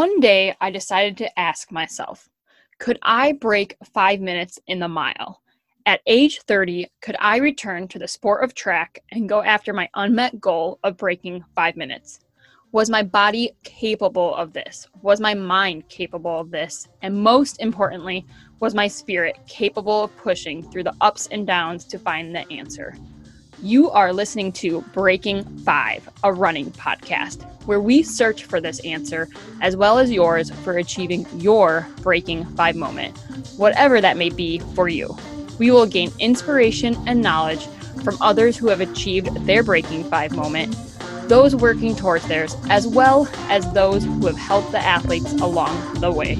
One day, I decided to ask myself could I break five minutes in the mile? At age 30, could I return to the sport of track and go after my unmet goal of breaking five minutes? Was my body capable of this? Was my mind capable of this? And most importantly, was my spirit capable of pushing through the ups and downs to find the answer? You are listening to Breaking Five, a running podcast, where we search for this answer as well as yours for achieving your Breaking Five moment, whatever that may be for you. We will gain inspiration and knowledge from others who have achieved their Breaking Five moment, those working towards theirs, as well as those who have helped the athletes along the way.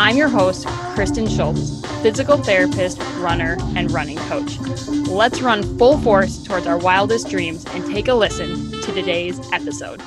I'm your host, Kristen Schultz, physical therapist, runner, and running coach. Let's run full force towards our wildest dreams and take a listen to today's episode.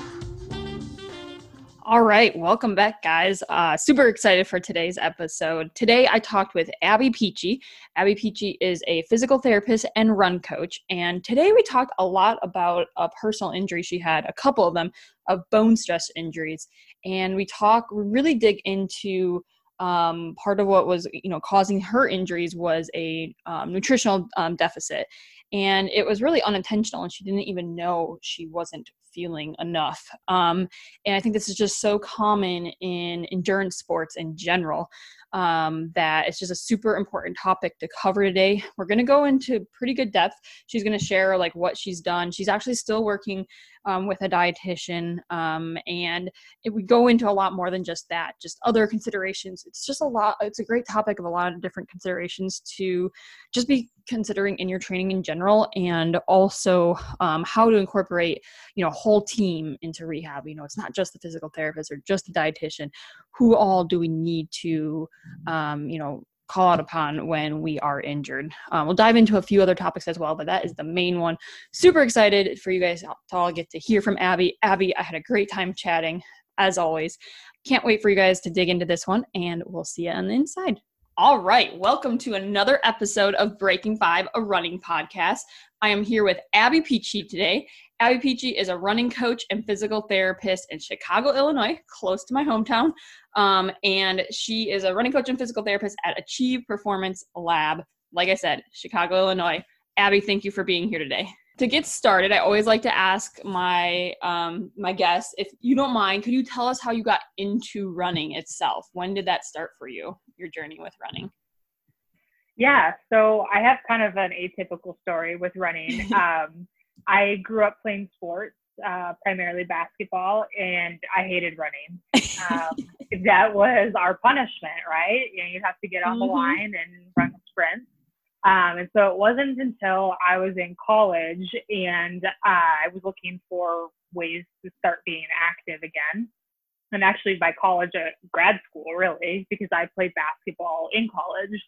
All right, welcome back, guys. Uh, super excited for today's episode. Today, I talked with Abby Peachy. Abby Peachy is a physical therapist and run coach. And today, we talked a lot about a personal injury she had, a couple of them, of bone stress injuries. And we talk, we really dig into um, part of what was you know causing her injuries was a um, nutritional um, deficit and it was really unintentional and she didn't even know she wasn't feeling enough um, and i think this is just so common in endurance sports in general um, that it's just a super important topic to cover today. We're going to go into pretty good depth. She's going to share like what she's done. She's actually still working um, with a dietitian, um, and it would go into a lot more than just that, just other considerations. It's just a lot. It's a great topic of a lot of different considerations to just be considering in your training in general, and also um, how to incorporate you know whole team into rehab. You know, it's not just the physical therapist or just the dietitian. Who all do we need to um, you know call out upon when we are injured. Um, we'll dive into a few other topics as well, but that is the main one. Super excited for you guys to all get to hear from Abby. Abby, I had a great time chatting as always. Can't wait for you guys to dig into this one, and we'll see you on the inside. All right, welcome to another episode of Breaking Five, a running podcast. I am here with Abby Peachy today. Abby Peachy is a running coach and physical therapist in Chicago, Illinois, close to my hometown. Um, and she is a running coach and physical therapist at Achieve Performance Lab. Like I said, Chicago, Illinois. Abby, thank you for being here today. To get started, I always like to ask my um, my guests, if you don't mind, could you tell us how you got into running itself? When did that start for you, your journey with running? Yeah, so I have kind of an atypical story with running. um, I grew up playing sports, uh, primarily basketball, and I hated running. Um, that was our punishment, right? You know, you'd have to get on mm-hmm. the line and run sprints. Um, and so it wasn't until I was in college and uh, I was looking for ways to start being active again. And actually, by college, uh, grad school, really, because I played basketball in college.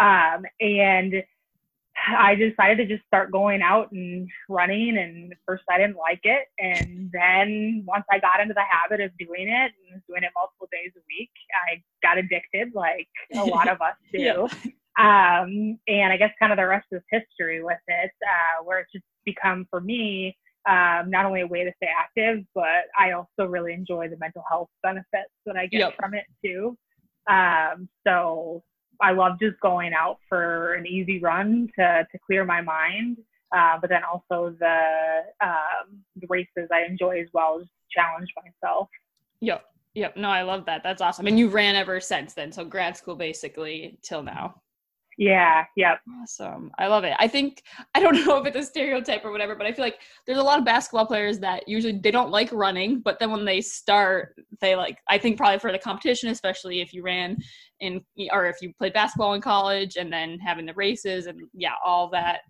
Um, and I decided to just start going out and running. And first, I didn't like it. And then once I got into the habit of doing it and doing it multiple days a week, I got addicted, like a lot of us do. yeah. um, and I guess kind of the rest is history with it, uh, where it's just become for me um, not only a way to stay active, but I also really enjoy the mental health benefits that I get yep. from it too. Um, so I love just going out for an easy run to to clear my mind. Uh, but then also the um, the races I enjoy as well, challenge myself. Yep, yep. No, I love that. That's awesome. And you ran ever since then, so grad school basically till now. Yeah, yep. Awesome. I love it. I think I don't know if it's a stereotype or whatever, but I feel like there's a lot of basketball players that usually they don't like running, but then when they start, they like I think probably for the competition, especially if you ran in or if you played basketball in college and then having the races and yeah, all that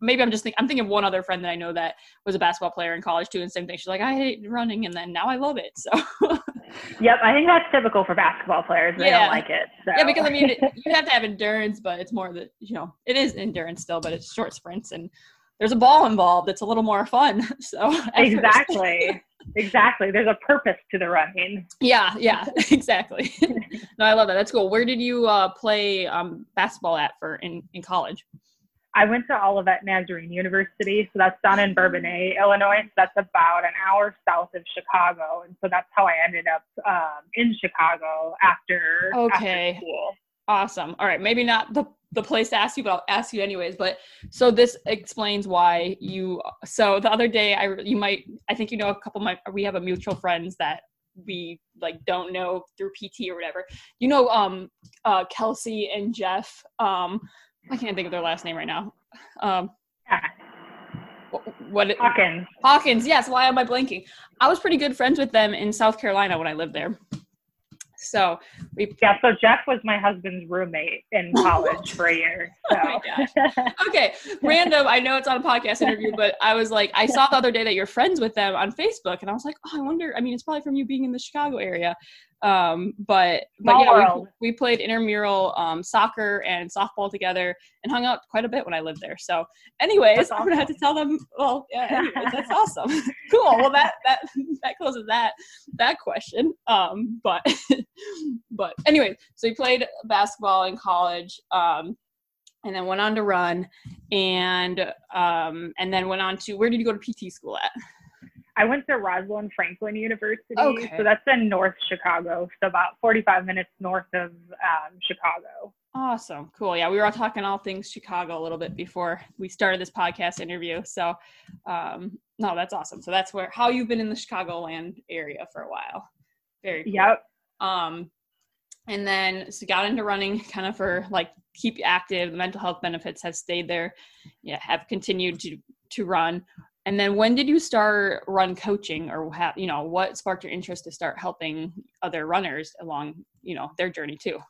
maybe I'm just thinking, I'm thinking of one other friend that I know that was a basketball player in college too. And same thing. She's like, I hate running. And then now I love it. So, yep. I think that's typical for basketball players. They yeah. don't like it. So. Yeah. Because I mean, you have to have endurance, but it's more that, you know, it is endurance still, but it's short sprints and there's a ball involved. It's a little more fun. So exactly. exactly. There's a purpose to the running. Yeah. Yeah, exactly. no, I love that. That's cool. Where did you uh, play um, basketball at for in, in college? I went to Olivet Nazarene University, so that's down in Bourbonnais, Illinois. So that's about an hour south of Chicago, and so that's how I ended up um, in Chicago after, okay. after school. Awesome. All right, maybe not the the place to ask you, but I'll ask you anyways. But so this explains why you. So the other day, I you might I think you know a couple of my we have a mutual friends that we like don't know through PT or whatever. You know, um, uh, Kelsey and Jeff. Um, I can't think of their last name right now. Um, yeah. What, Hawkins? Hawkins. Yes. Why am I blanking? I was pretty good friends with them in South Carolina when I lived there. So we yeah. So Jeff was my husband's roommate in college for a year. So. Oh my gosh. Okay, random. I know it's on a podcast interview, but I was like, I saw the other day that you're friends with them on Facebook, and I was like, oh, I wonder. I mean, it's probably from you being in the Chicago area. Um, but but Small yeah, we, we played intramural um, soccer and softball together and hung out quite a bit when I lived there. So, anyways, That's I'm gonna have to tell them. Well, yeah, anyways, that's awesome. cool. Well, that that that closes that that question. Um, but but anyway, so he played basketball in college. Um, and then went on to run, and um, and then went on to where did you go to PT school at? I went to Rosalind Franklin University. Okay. So that's in North Chicago, so about 45 minutes north of um, Chicago. Awesome, cool. Yeah, we were all talking all things Chicago a little bit before we started this podcast interview. So, um, no, that's awesome. So that's where how you've been in the Chicagoland area for a while. Very cool. Yep. Um, and then so got into running kind of for like keep active. The mental health benefits have stayed there. Yeah, have continued to to run. And then when did you start run coaching or have you know what sparked your interest to start helping other runners along you know their journey too?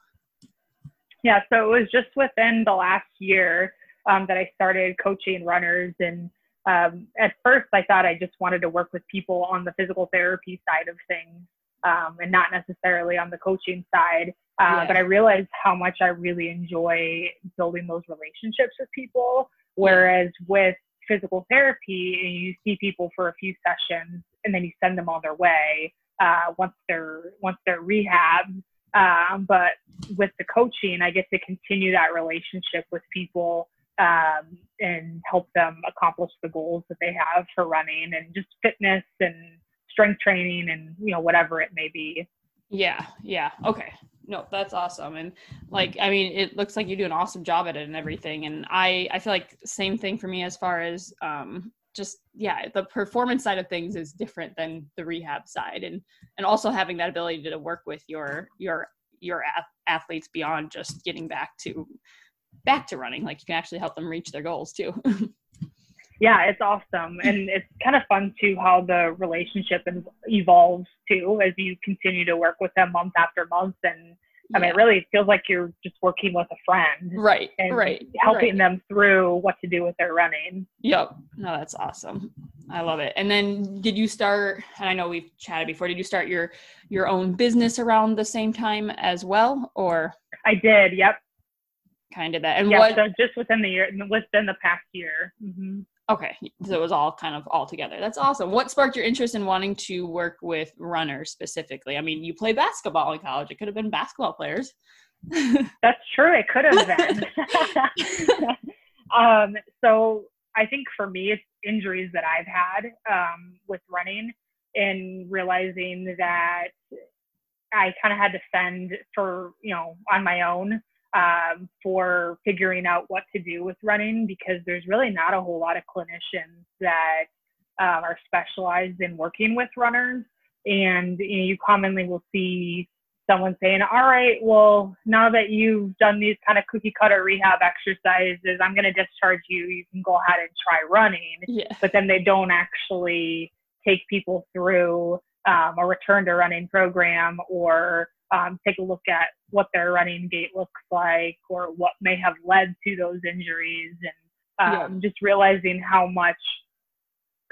Yeah, so it was just within the last year um, that I started coaching runners. And um, at first, I thought I just wanted to work with people on the physical therapy side of things um, and not necessarily on the coaching side. Uh, Yeah. But I realized how much I really enjoy building those relationships with people. Whereas with physical therapy, and you see people for a few sessions and then you send them on their way uh, once they're once they're rehabbed. Um, but with the coaching, I get to continue that relationship with people um, and help them accomplish the goals that they have for running and just fitness and strength training and you know whatever it may be. Yeah, yeah. Okay. No, that's awesome. And like I mean, it looks like you do an awesome job at it and everything. And I I feel like same thing for me as far as um just yeah, the performance side of things is different than the rehab side and and also having that ability to work with your your your ath- athletes beyond just getting back to back to running like you can actually help them reach their goals too Yeah, it's awesome, and it's kind of fun too how the relationship evolves too as you continue to work with them month after month. And I mean, Yeah. it really feels like you're just working with a friend right and right helping right. them through what to do with their running. Yep. No, that's awesome. I love it. And then did you start and I know we've chatted before, did you start your your own business around the same time as well or I did. Yep. kind of that? And Yeah. what So just within the year, within the past year. hmm okay, so it was all kind of all together. That's awesome. What sparked your interest in wanting to work with runners specifically? I mean, you played basketball in college. It could have been basketball players. That's true. It could have been. um, so I think for me, it's injuries that I've had um, with running and realizing that I kind of had to fend for, you know, on my own um, for figuring out what to do with running because there's really not a whole lot of clinicians that um, are specialized in working with runners. And you, know, you commonly will see someone saying, All right, well, now that you've done these kind of cookie cutter rehab exercises, I'm going to discharge you. You can go ahead and try running. Yeah. But then they don't actually take people through um, a return to running program or um, take a look at what their running gait looks like or what may have led to those injuries and um, just realizing how much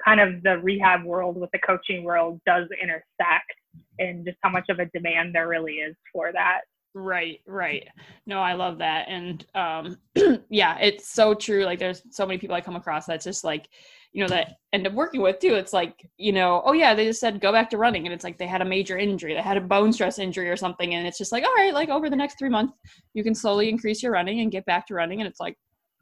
kind of the rehab world with the coaching world does intersect and just how much of a demand there really is for that. Right, right. No, I love that. And um yeah, it's so true. Like there's so many people I come across that's just like, you know, that end up working with too. It's like, you know, oh yeah, they just said go back to running and it's like they had a major injury, they had a bone stress injury or something and it's just like, all right, like over the next 3 months you can slowly increase your running and get back to running and it's like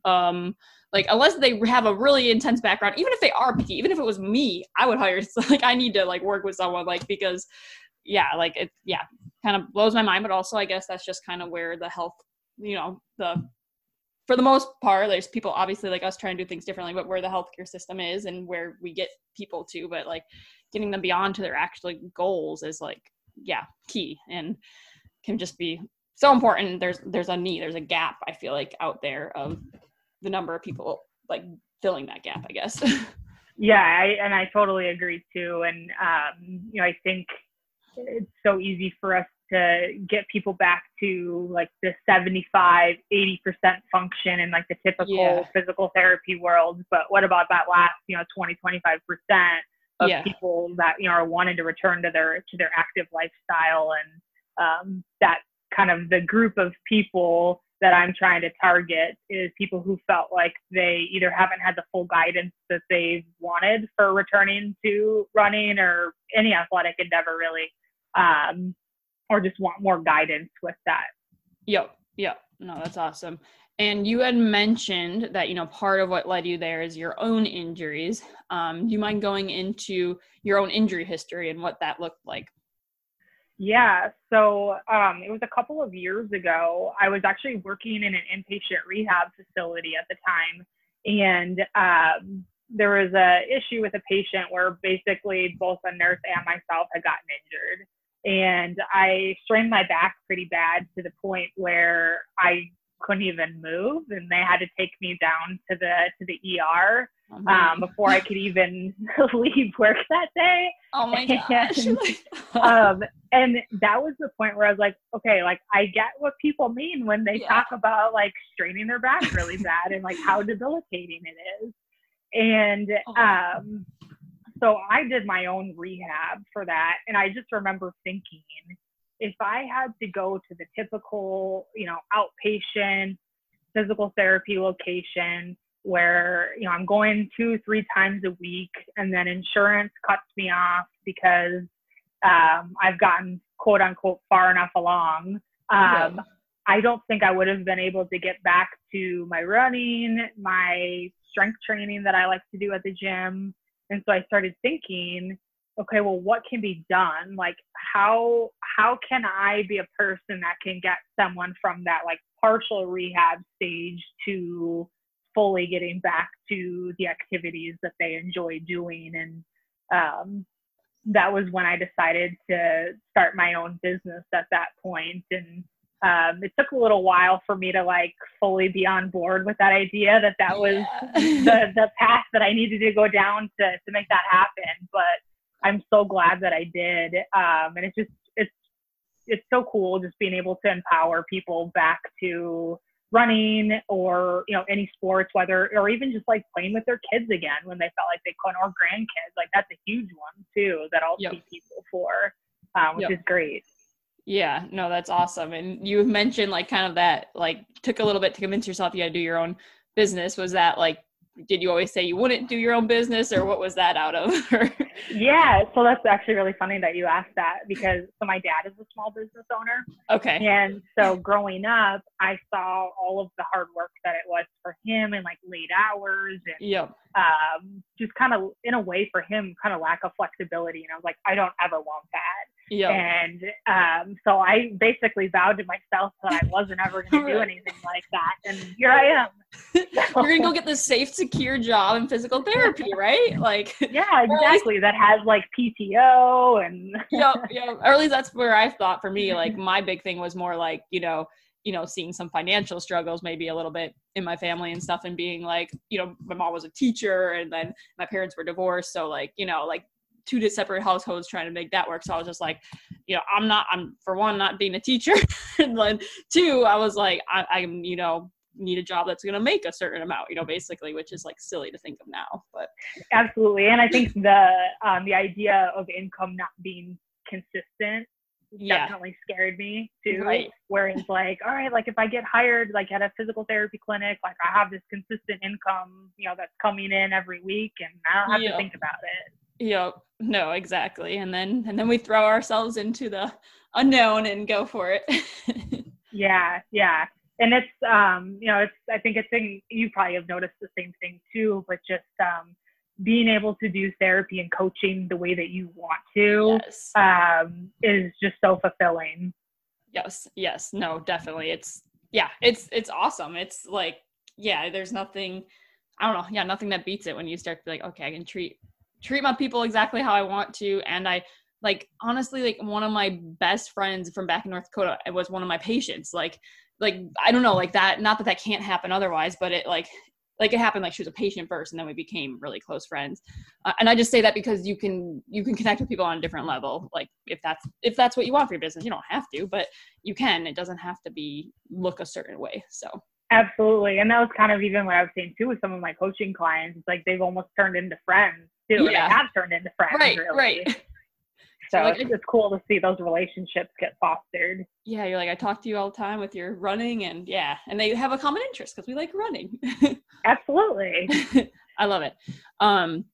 Um, like unless they have a really intense background, even if they are picky, even if it was me, I would hire. Like I need to like work with someone like because, yeah, like it, yeah, kind of blows my mind. But also, I guess that's just kind of where the health, you know, the for the most part, there's people obviously like us trying to do things differently, but where the healthcare system is and where we get people to, but like getting them beyond to their actual goals is like, yeah, key and can just be so important. There's there's a need, there's a gap I feel like out there of the number of people like filling that gap, I guess. yeah, I, and I totally agree too. And um, you know, I think it's so easy for us to get people back to like the 75 80% function in like the typical yeah. physical therapy world but what about that last you know 20 25% of yeah. people that you know are wanting to return to their to their active lifestyle and um, that kind of the group of people that I'm trying to target is people who felt like they either haven't had the full guidance that they've wanted for returning to running or any athletic endeavor really, um, or just want more guidance with that. Yep, yep. No, that's awesome. And you had mentioned that you know part of what led you there is your own injuries. Um, do you mind going into your own injury history and what that looked like? Yeah, so um, it was a couple of years ago. I was actually working in an inpatient rehab facility at the time, and um, there was a issue with a patient where basically both a nurse and myself had gotten injured, and I strained my back pretty bad to the point where I couldn't even move, and they had to take me down to the to the ER oh um, before I could even leave work that day. Oh my gosh! And, um, and that was the point where I was like, okay, like I get what people mean when they yeah. talk about like straining their back really bad and like how debilitating it is. And oh. um, so I did my own rehab for that, and I just remember thinking if I had to go to the typical, you know, outpatient physical therapy location where, you know, I'm going two, three times a week and then insurance cuts me off because um, I've gotten quote unquote far enough along. Um, yeah. I don't think I would have been able to get back to my running, my strength training that I like to do at the gym. And so I started thinking, okay, well, what can be done? Like, how how can I be a person that can get someone from that like partial rehab stage to fully getting back to the activities that they enjoy doing? And um, that was when I decided to start my own business at that point. And um, it took a little while for me to like fully be on board with that idea that that was yeah. the the path that I needed to go down to to make that happen. But I'm so glad that I did. Um, and it's just it's it's so cool just being able to empower people back to running or you know any sports whether or even just like playing with their kids again when they felt like they couldn't or grandkids like that's a huge one too that I'll yep. see people for um, which yep. is great yeah no that's awesome. And you mentioned like kind of that like took a little bit to convince yourself you had to do your own business. Was that like did you always say you wouldn't do your own business or what was that out of? Yeah so that's actually really funny that you asked that because so my dad is a small business owner. Okay. And so growing up i saw all of the hard work that it was for him and like late hours and yep. um, just kind of in a way for him kind of lack of flexibility. And i was like i don't ever want that Yep. And um, so I basically vowed to myself that I wasn't ever going to do anything like that. And here I am. You're going to go get this safe, secure job in physical therapy, right? Like, yeah, exactly. that has like PTO and. yeah, yeah. Or at least that's where I thought for me, like, my big thing was more like, you know, you know, seeing some financial struggles maybe a little bit in my family and stuff and being like, you know, my mom was a teacher and then my parents were divorced. So like, you know, like two separate households trying to make that work. So I was just like, you know, I'm not, I'm for one, not being a teacher. and then two, I was like, I, I'm, you know, need a job that's going to make a certain amount, you know, basically, which is like silly to think of now, but absolutely. And I think the, um, the idea of income not being consistent yeah. definitely scared me too. Right. Whereas like, all right, like if I get hired like at a physical therapy clinic, like I have this consistent income, you know, that's coming in every week and I don't have yeah. to think about it. Yep. No, exactly. And then and then we throw ourselves into the unknown and go for it. yeah, yeah. and it's um you know it's i think it's thing you probably have noticed the same thing too but just um being able to do therapy and coaching the way that you want to yes. um is just so fulfilling yes yes no definitely it's yeah it's it's awesome it's like yeah there's nothing i don't know yeah nothing that beats it when you start to be like okay i can treat treat my people exactly how i want to. And i like honestly like one of my best friends from back in north dakota was one of my patients. Like like i don't know like that not that that can't happen otherwise but it like like it happened like she was a patient first and then we became really close friends. Uh, and i just say that because you can you can connect with people on a different level. Like if that's if that's what you want for your business you don't have to but you can. It doesn't have to be look a certain way so absolutely and that was kind of even what i was saying too with some of my coaching clients it's like they've almost turned into friends too Yeah. they have turned into friends right really. right so Like, it's, it's cool to see those relationships get fostered yeah you're like i talk to you all the time with your running and yeah and they have a common interest because we like running absolutely I love it. Um,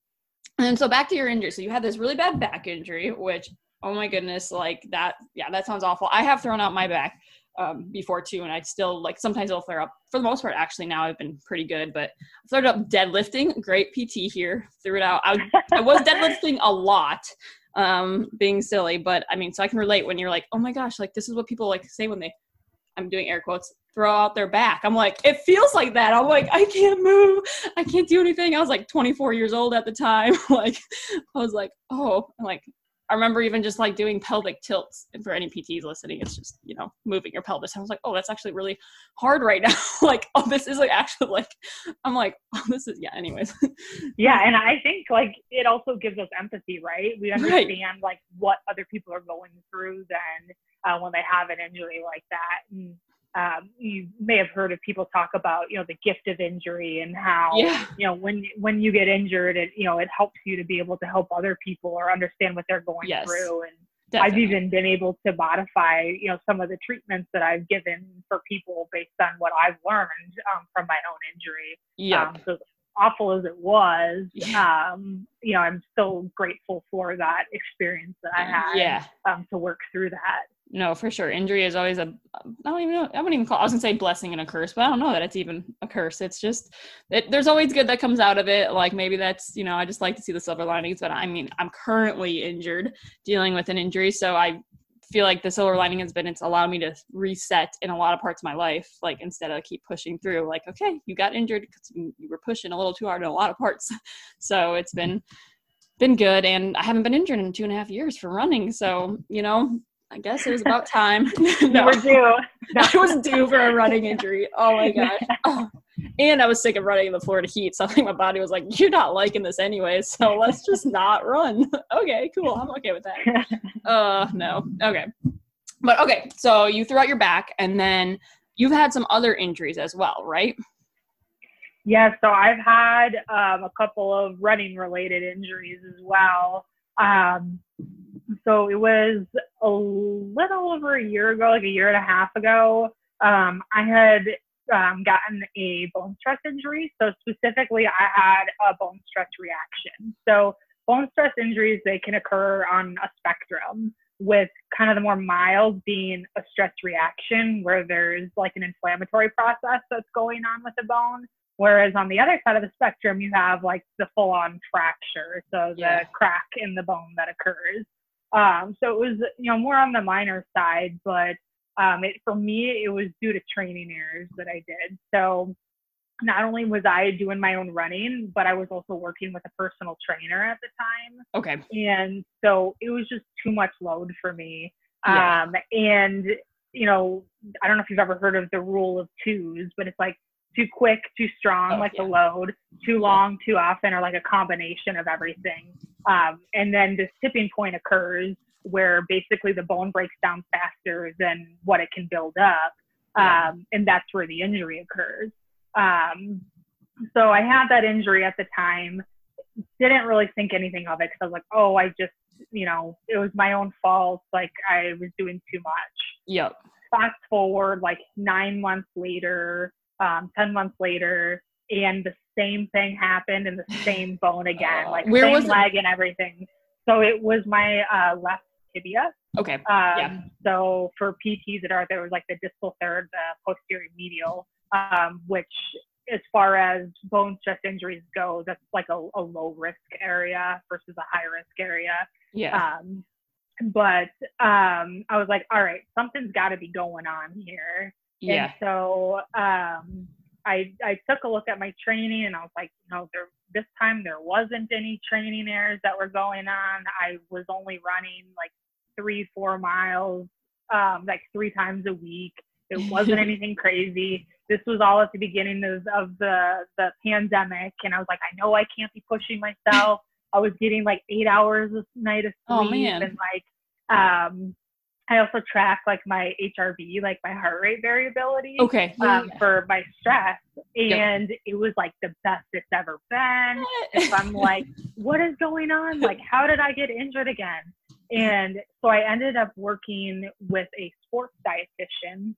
and so back to your injury. So you had this really bad back injury, which oh my goodness, like that. Yeah, that sounds awful. I have thrown out my back um, before too, and I still like sometimes it'll flare up. For the most part, actually now I've been pretty good, but I flared up deadlifting. Great PT here. Threw it out. I, I was deadlifting a lot, um, being silly, but I mean, so I can relate when you're like, oh my gosh, like this is what people like say when they. I'm doing air quotes throw out their back. I'm like, it feels like that. I'm like, I can't move. I can't do anything. I was like 24 years old at the time. like, I was like, oh, I'm like, I remember even just like doing pelvic tilts. And for any PTs listening, it's just, you know, moving your pelvis. I was like, oh, that's actually really hard right now. like, oh, this is like actually like, I'm like, oh, this is, yeah, anyways. yeah and i think like it also gives us empathy right we Right. understand like what other people are going through then uh, when they have an injury like that and um, you may have heard of people talk about you know the gift of injury and how yeah. you know when when you get injured it you know it helps you to be able to help other people or understand what they're going Yes. through and I've even been able to modify, you know, some of the treatments that I've given for people based on what I've learned um, from my own injury. Yep. Um, so awful as it was, Yeah. um, you know, I'm so grateful for that experience that I had yeah. um, to work through that. No, for sure. Injury is always a. I don't even know. I wouldn't even call. I was gonna say blessing and a curse, but I don't know that it's even a curse. It's just it, there's always good that comes out of it. Like maybe that's you know I just like to see the silver linings. But I mean I'm currently injured, dealing with an injury, so I feel like the silver lining has been it's allowed me to reset in a lot of parts of my life. Like instead of keep pushing through, like okay, you got injured because you you were pushing a little too hard in a lot of parts. So it's been been good, and I haven't been injured in two and a half years for running. So you know. I guess it was about time. No. were due. I was due for a running injury. Oh my gosh. Oh. And I was sick of running in the Florida heat. So I think my body was like, you're not liking this anyway. So let's just not run. okay, cool. I'm okay with that. Uh, no. Okay. But okay. So you threw out your back and then you've had some other injuries as well, right? Yeah, so I've had um, a couple of running related injuries as well. Um, so it was a little over a year ago, like a year and a half ago. Um, I had um, gotten a bone stress injury. So specifically, I had a bone stress reaction. So bone stress injuries they can occur on a spectrum. With kind of the more mild being a stress reaction, where there's like an inflammatory process that's going on with the bone. Whereas on the other side of the spectrum, you have like the full on fracture, so the Yeah. crack in the bone that occurs. Um, so it was, you know, more on the minor side, but um, it, for me, it was due to training errors that I did. So not only was I doing my own running, but I was also working with a personal trainer at the time Okay. and so it was just too much load for me Yeah. um and you know i don't know if you've ever heard of the rule of twos but it's like too quick too strong Oh, like the load too long too often or like a combination of everything um and then this tipping point occurs where basically the bone breaks down faster than what it can build up Yeah. um and that's where the injury occurs um so i had that injury at the time didn't really think anything of it because I was like, oh, I just, you know, it was my own fault. Like I was doing too much. Yep. Fast forward like nine months later, um, 10 months later, and the same thing happened in the same bone again, Oh, like where same was it? leg and everything. So it was my uh, left tibia. Okay. Um, Yeah. So for PTs that are there was like the distal third, the posterior medial, um, which as far as bone stress injuries go, that's like a, a low risk area versus a high risk area. Yeah. Um, but um, I was like, all right, something's got to be going on here. Yeah. And so um, I I took a look at my training and I was like, you know, there this time there wasn't any training errors that were going on. I was only running like three, four miles, um, like three times a week. It wasn't anything crazy. This was all at the beginning of, of the the pandemic, and I was like, I know I can't be pushing myself. I was getting like eight hours a night of sleep, Oh, man. and like um, I also track like my HRV, like my heart rate variability Okay. Yeah, um, for my stress, and it was like the best it's ever been. yeah. So I'm like, what is going on? Like, how did I get injured again? And so I ended up working with a sports dietitian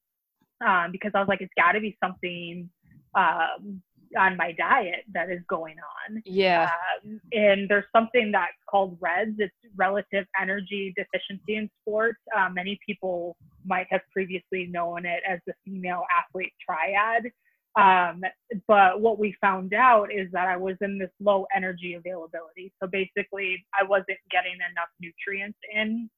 um, because I was like, it's got to be something um, on my diet that is going on. yeah. Um, and there's something that's called REDS. It's relative energy deficiency in sports. Uh, many people might have previously known it as the female athlete triad. Um, but what we found out is that I was in this low energy availability. So basically, I wasn't getting enough nutrients in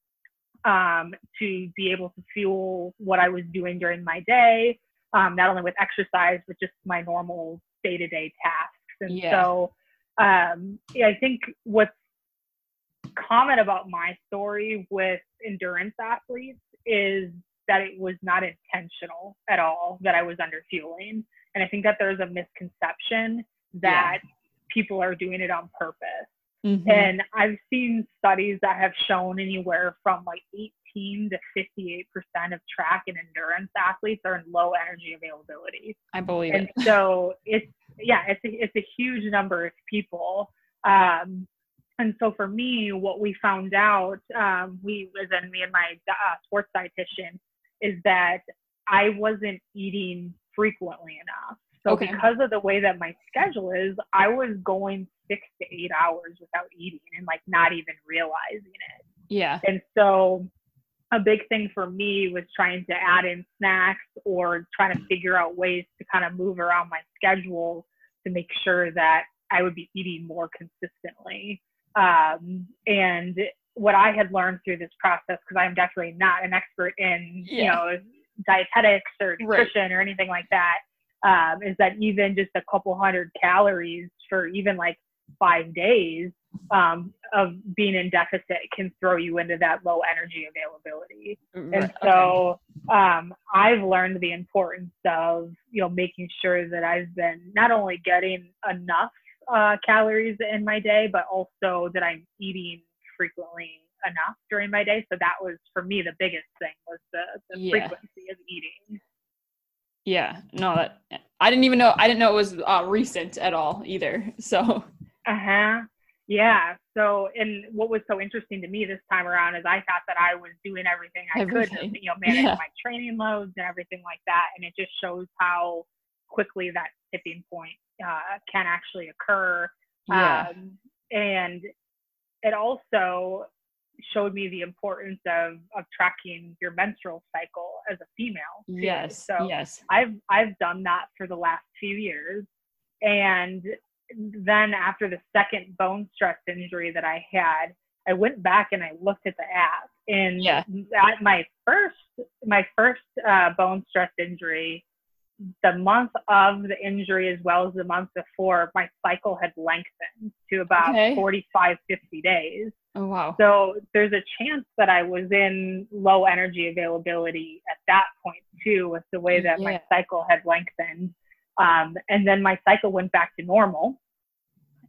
um, to be able to fuel what I was doing during my day, um, not only with exercise, but just my normal day to day tasks. And Yeah. so um, yeah, I think what's common about my story with endurance athletes is that it was not intentional at all that I was under fueling. And I think that there's a misconception that people are doing it on purpose. Mhm. And I've seen studies that have shown anywhere from like 18 to 58% of track and endurance athletes are in low energy availability. I believe And it. so it's, yeah, it's a, it's a huge number of people. Um, and so for me, what we found out, um, we, as in me and my uh, sports dietitian, is that I wasn't eating frequently enough. So Okay. because of the way that my schedule is, I was going six to eight hours without eating and like not even realizing it. Yeah. And so a big thing for me was trying to add in snacks or trying to figure out ways to kind of move around my schedule to make sure that I would be eating more consistently. Um, and what I had learned through this process, because I'm definitely not an expert in, you know, dietetics or Right. nutrition or anything like that, um, is that even just a couple hundred calories for even like five days um, of being in deficit can throw you into that low energy availability. Right, And okay. so um, I've learned the importance of you know making sure that I've been not only getting enough uh, calories in my day, but also that I'm eating frequently enough during my day. So that was for me the biggest thing was the, the Yeah. frequency of eating. Yeah. No, that I didn't even know. I didn't know it was uh, recent at all either. So. Uh huh. Yeah. So, and what was so interesting to me this time around is I thought that I was doing everything I could to, you know, manage Yeah. my training loads and everything like that. And it just shows how quickly that tipping point uh, can actually occur. Yeah. Um, and it also showed me the importance of of tracking your menstrual cycle as a female. too. yes. So yes. I've I've done that for the last few years, and then after the second bone stress injury that I had, I went back and I looked at the app, and Yeah. at my first my first uh, bone stress injury, the month of the injury as well as the month before, my cycle had lengthened to about Okay. 45, 50 days. Oh wow. So there's a chance that I was in low energy availability at that point too, with the way that Yeah. my cycle had lengthened. Um, and then my cycle went back to normal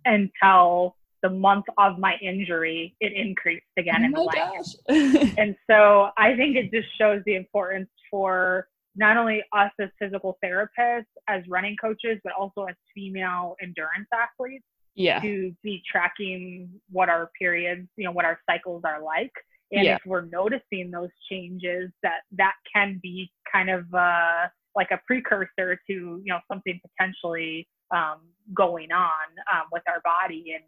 until the month of my injury, it increased again in oh length. my gosh. And so I think it just shows the importance for not only us as physical therapists, as running coaches, but also as female endurance athletes yeah. to be tracking what our periods, you know, what our cycles are like. And Yeah. if we're noticing those changes, that that can be kind of uh, like a precursor to, you know, something potentially um, going on um, with our body. And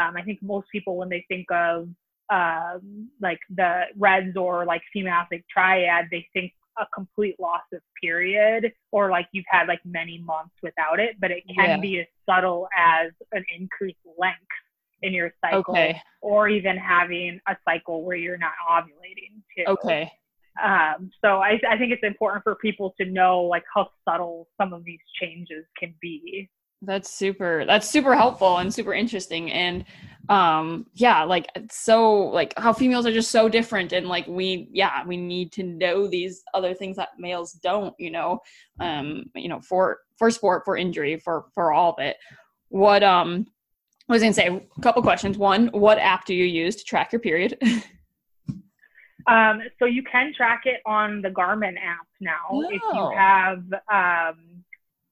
um, I think most people, when they think of um, like the REDS or like female athlete triad, they think a complete loss of period or like you've had like many months without it, but it can yeah. be as subtle as an increased length in your cycle okay. or even having a cycle where you're not ovulating too. Okay. Um, so I, I think it's important for people to know like how subtle some of these changes can be. That's super. That's super helpful and super interesting. And um, yeah, like so like how females are just so different, and like we, yeah, we need to know these other things that males don't. You know, um, you know, for for sport, for injury, for for all of it. What um, I was gonna say a couple questions. One, what app do you use to track your period? um, so you can track it on the Garmin app now oh. if you have um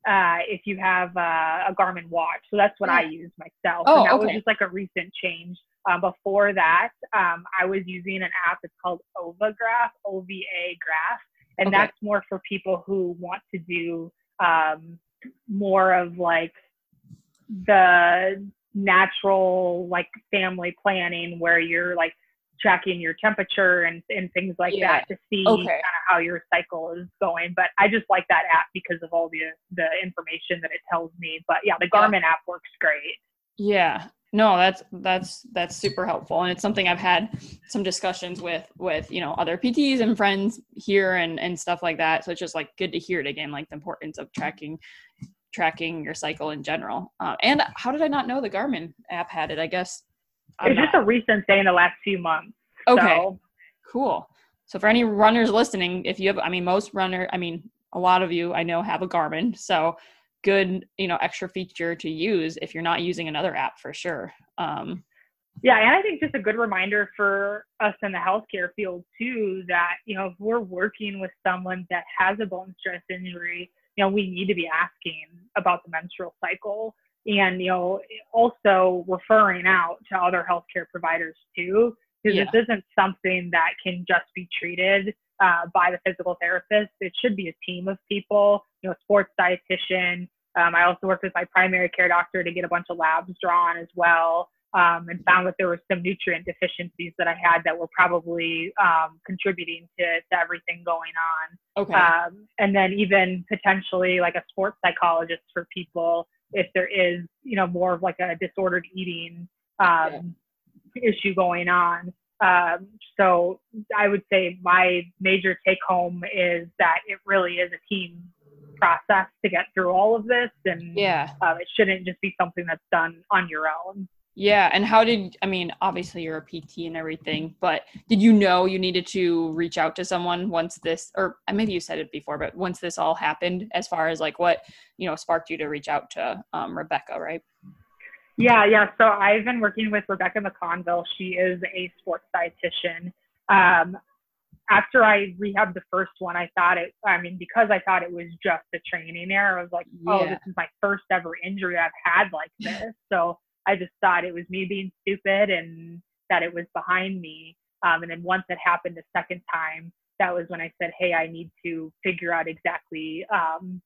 uh, if you have uh, a Garmin watch. So that's what I use myself. Oh, and that okay. was just like a recent change. Um, before that, um, I was using an app. It's called OvaGraph, O-V-A Graph, and okay. that's more for people who want to do um, more of like the natural like family planning where you're like tracking your temperature and, and things like yeah. that to see okay. kind of how your cycle is going. But I just like that app because of all the the information that it tells me. But yeah, the Garmin yeah. app works great. Yeah. No, that's that's that's super helpful, and it's something I've had some discussions with with you know other PTs and friends here and and stuff like that. So it's just like good to hear it again, like the importance of tracking tracking your cycle in general. Uh, and how did I not know the Garmin app had it? I guess I'm it's not. just a recent thing in the last few months. Okay. So. Cool. So for any runners listening, if you have, I mean, most runner, I mean, a lot of you I know have a Garmin, so good, you know, extra feature to use if you're not using another app for sure. Um, yeah, and I think just a good reminder for us in the healthcare field too that you know if we're working with someone that has a bone stress injury, you know, we need to be asking about the menstrual cycle and you know also referring out to other healthcare providers too because yeah. this isn't something that can just be treated uh, by the physical therapist it should be a team of people you know sports dietitian um, i also worked with my primary care doctor to get a bunch of labs drawn as well um, and found that there were some nutrient deficiencies that I had that were probably um, contributing to, to everything going on. Okay. Um, and then even potentially like a sports psychologist for people if there is, you know, more of like a disordered eating um, yeah. issue going on. Um, so I would say my major take home is that it really is a team process to get through all of this, and yeah, uh, it shouldn't just be something that's done on your own. Yeah, and how did I mean? Obviously, you're a PT and everything, but did you know you needed to reach out to someone once this, or maybe you said it before, but once this all happened, as far as like what you know sparked you to reach out to um, Rebecca, right? Yeah, yeah. So I've been working with Rebecca McConville. She is a sports dietitian. Um, after I rehabbed the first one, I thought it. I mean, because I thought it was just a training error. I was like, oh, yeah. this is my first ever injury I've had like this. So I just thought it was me being stupid and that it was behind me. Um, and then once it happened the second time, that was when I said, "Hey, I need to figure out exactly um,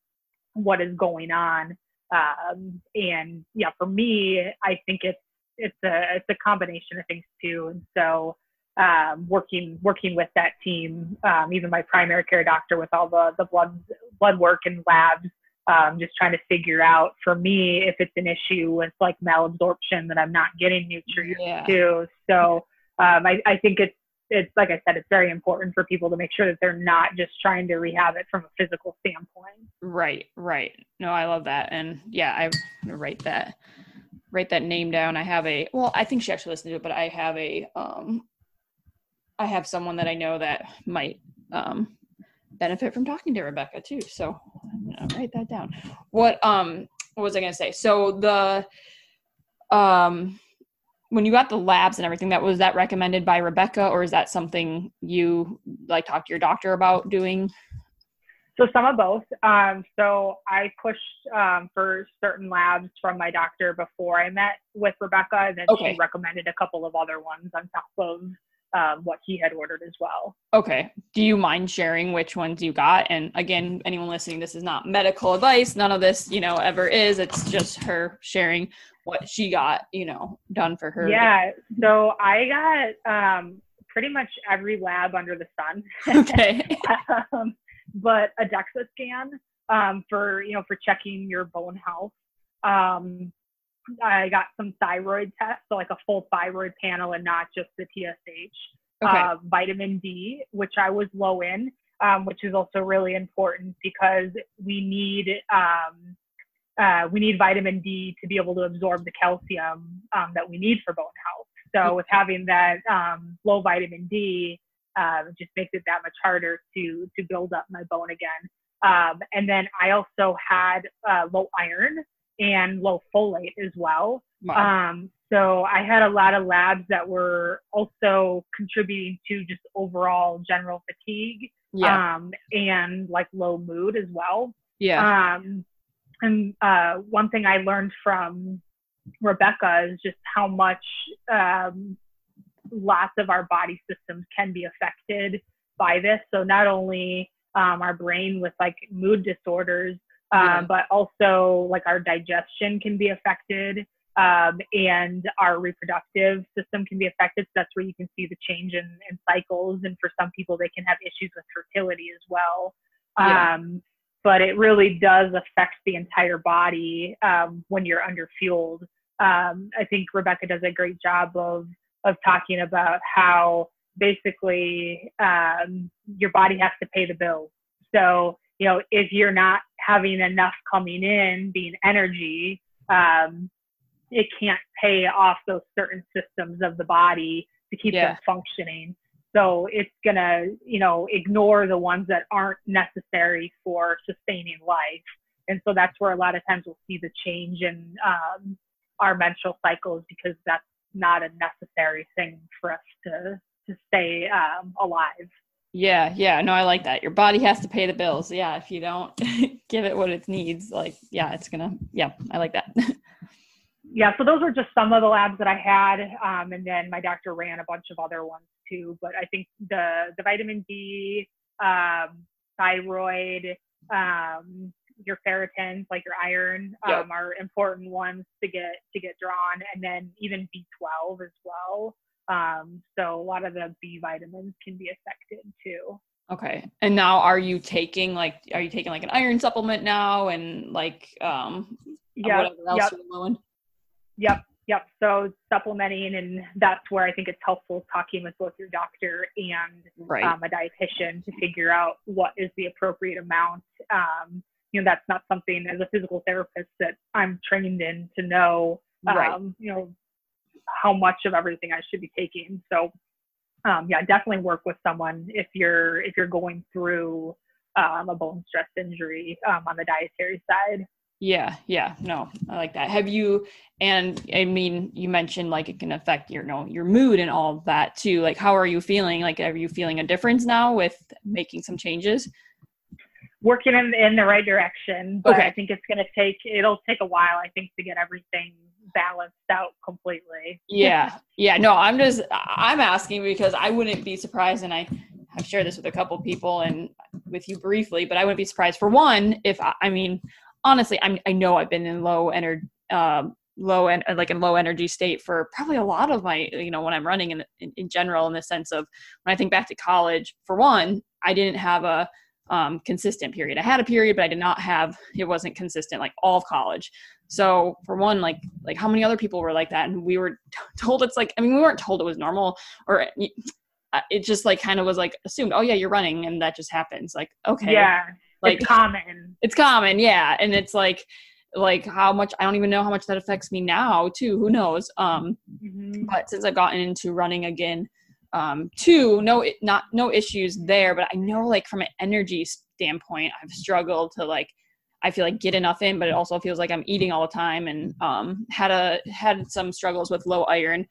what is going on." Um, and yeah, for me, I think it's it's a it's a combination of things too. And so um, working working with that team, um, even my primary care doctor with all the the blood blood work and labs, um, just trying to figure out for me if it's an issue with like malabsorption that I'm not getting nutrients yeah. to. So um, I, I think it's it's like I said, it's very important for people to make sure that they're not just trying to rehab it from a physical standpoint. Right, right. No, I love that, and yeah, I'm gonna write that write that name down. I have a well, I think she actually listened to it, but I have a um, I have someone that I know that might um benefit from talking to Rebecca too. So I'm gonna write that down. What um what was I gonna say? So the um when you got the labs and everything, that was that recommended by Rebecca, or is that something you like talk to your doctor about doing? So some of both. Um, so I pushed um, for certain labs from my doctor before I met with Rebecca, and then okay. she recommended a couple of other ones on top of um, what he had ordered as well. Okay. Do you mind sharing which ones you got? And again, anyone listening, this is not medical advice. None of this, you know, ever is. It's just her sharing what she got, you know, done for her. Yeah. So I got um, pretty much every lab under the sun. Okay. um, but a DEXA scan um, for you know for checking your bone health. Um, I got some thyroid tests, so like a full thyroid panel and not just the TSH. Okay. Uh, vitamin D, which I was low in, um, which is also really important because we need um, uh, we need vitamin D to be able to absorb the calcium um, that we need for bone health. So with having that um, low vitamin D, uh, it just makes it that much harder to to build up my bone again. Um, and then I also had uh, low iron and low folate as well. Wow. Um, so I had a lot of labs that were also contributing to just overall general fatigue yeah. um, and like low mood as well. yeah. Um, and uh, one thing I learned from Rebecca is just how much um, lots of our body systems can be affected by this. So not only um, our brain with like mood disorders, um, but also like our digestion can be affected. Um, and our reproductive system can be affected. So that's where you can see the change in, in cycles. And for some people, they can have issues with fertility as well. Yeah. Um, but it really does affect the entire body um, when you're underfueled. Um, I think Rebecca does a great job of of talking about how basically um, your body has to pay the bills. So you know if you're not having enough coming in, being energy, um, it can't pay off those certain systems of the body to keep Yeah. them functioning. So it's gonna, you know, ignore the ones that aren't necessary for sustaining life. And so that's where a lot of times we'll see the change in um, our menstrual cycles because that's not a necessary thing for us to to stay um, alive. Yeah, yeah, no, I like that. Your body has to pay the bills. Yeah, if you don't give it what it needs, like, yeah, it's gonna. Yeah, I like that. yeah, so those were just some of the labs that I had, um, and then my doctor ran a bunch of other ones too. But I think the the vitamin D, um, thyroid, um, your ferritins, like your iron, um, Yep. are important ones to get to get drawn, and then even B12 as well. Um, so a lot of the B vitamins can be affected too. okay, and now are you taking like, are you taking like an iron supplement now, and like, um, Yeah, whatever else yep. in? Yep, yep. So supplementing, and that's where I think it's helpful talking with both your doctor and Right. um, a dietitian to figure out what is the appropriate amount. Um, you know, that's not something as a physical therapist that I'm trained in to know. Right. Um, you know, how much of everything I should be taking. So, um, yeah, definitely work with someone if you're if you're going through um, a bone stress injury um, on the dietary side. Yeah, yeah, no, I like that. Have you, and I mean, you mentioned like it can affect your, you know, your mood and all of that too. Like, how are you feeling? Like, are you feeling a difference now with making some changes? working in, in the right direction but Okay. i think it's going to take it'll take a while i think to get everything balanced out completely. Yeah, yeah, no, I'm just, I'm asking because I wouldn't be surprised, and I I've shared this with a couple people and with you briefly, but I wouldn't be surprised. For one if I, I mean, honestly, I'm, I know I've been in low energy, um, low and like in low energy state for probably a lot of my, you know, when I'm running in, in in general, in the sense of when I think back to college, for one, I didn't have a um, consistent period. I had a period, but I did not have. It wasn't consistent like all of college. So for one, like like how many other people were like that, and we were told it's like I mean we weren't told it was normal, or uh, it just like kind of was like assumed. Oh yeah, you're running, and that just happens. Like okay, yeah like it's common it's common, yeah, and it's like like how much I don't even know how much that affects me now too. Who knows? Um, Mhm. but since I've gotten into running again, um, two, no, not no issues there. But I know, like from an energy standpoint, I've struggled to like, I feel like get enough in, but it also feels like I'm eating all the time, and um, had a had some struggles with low iron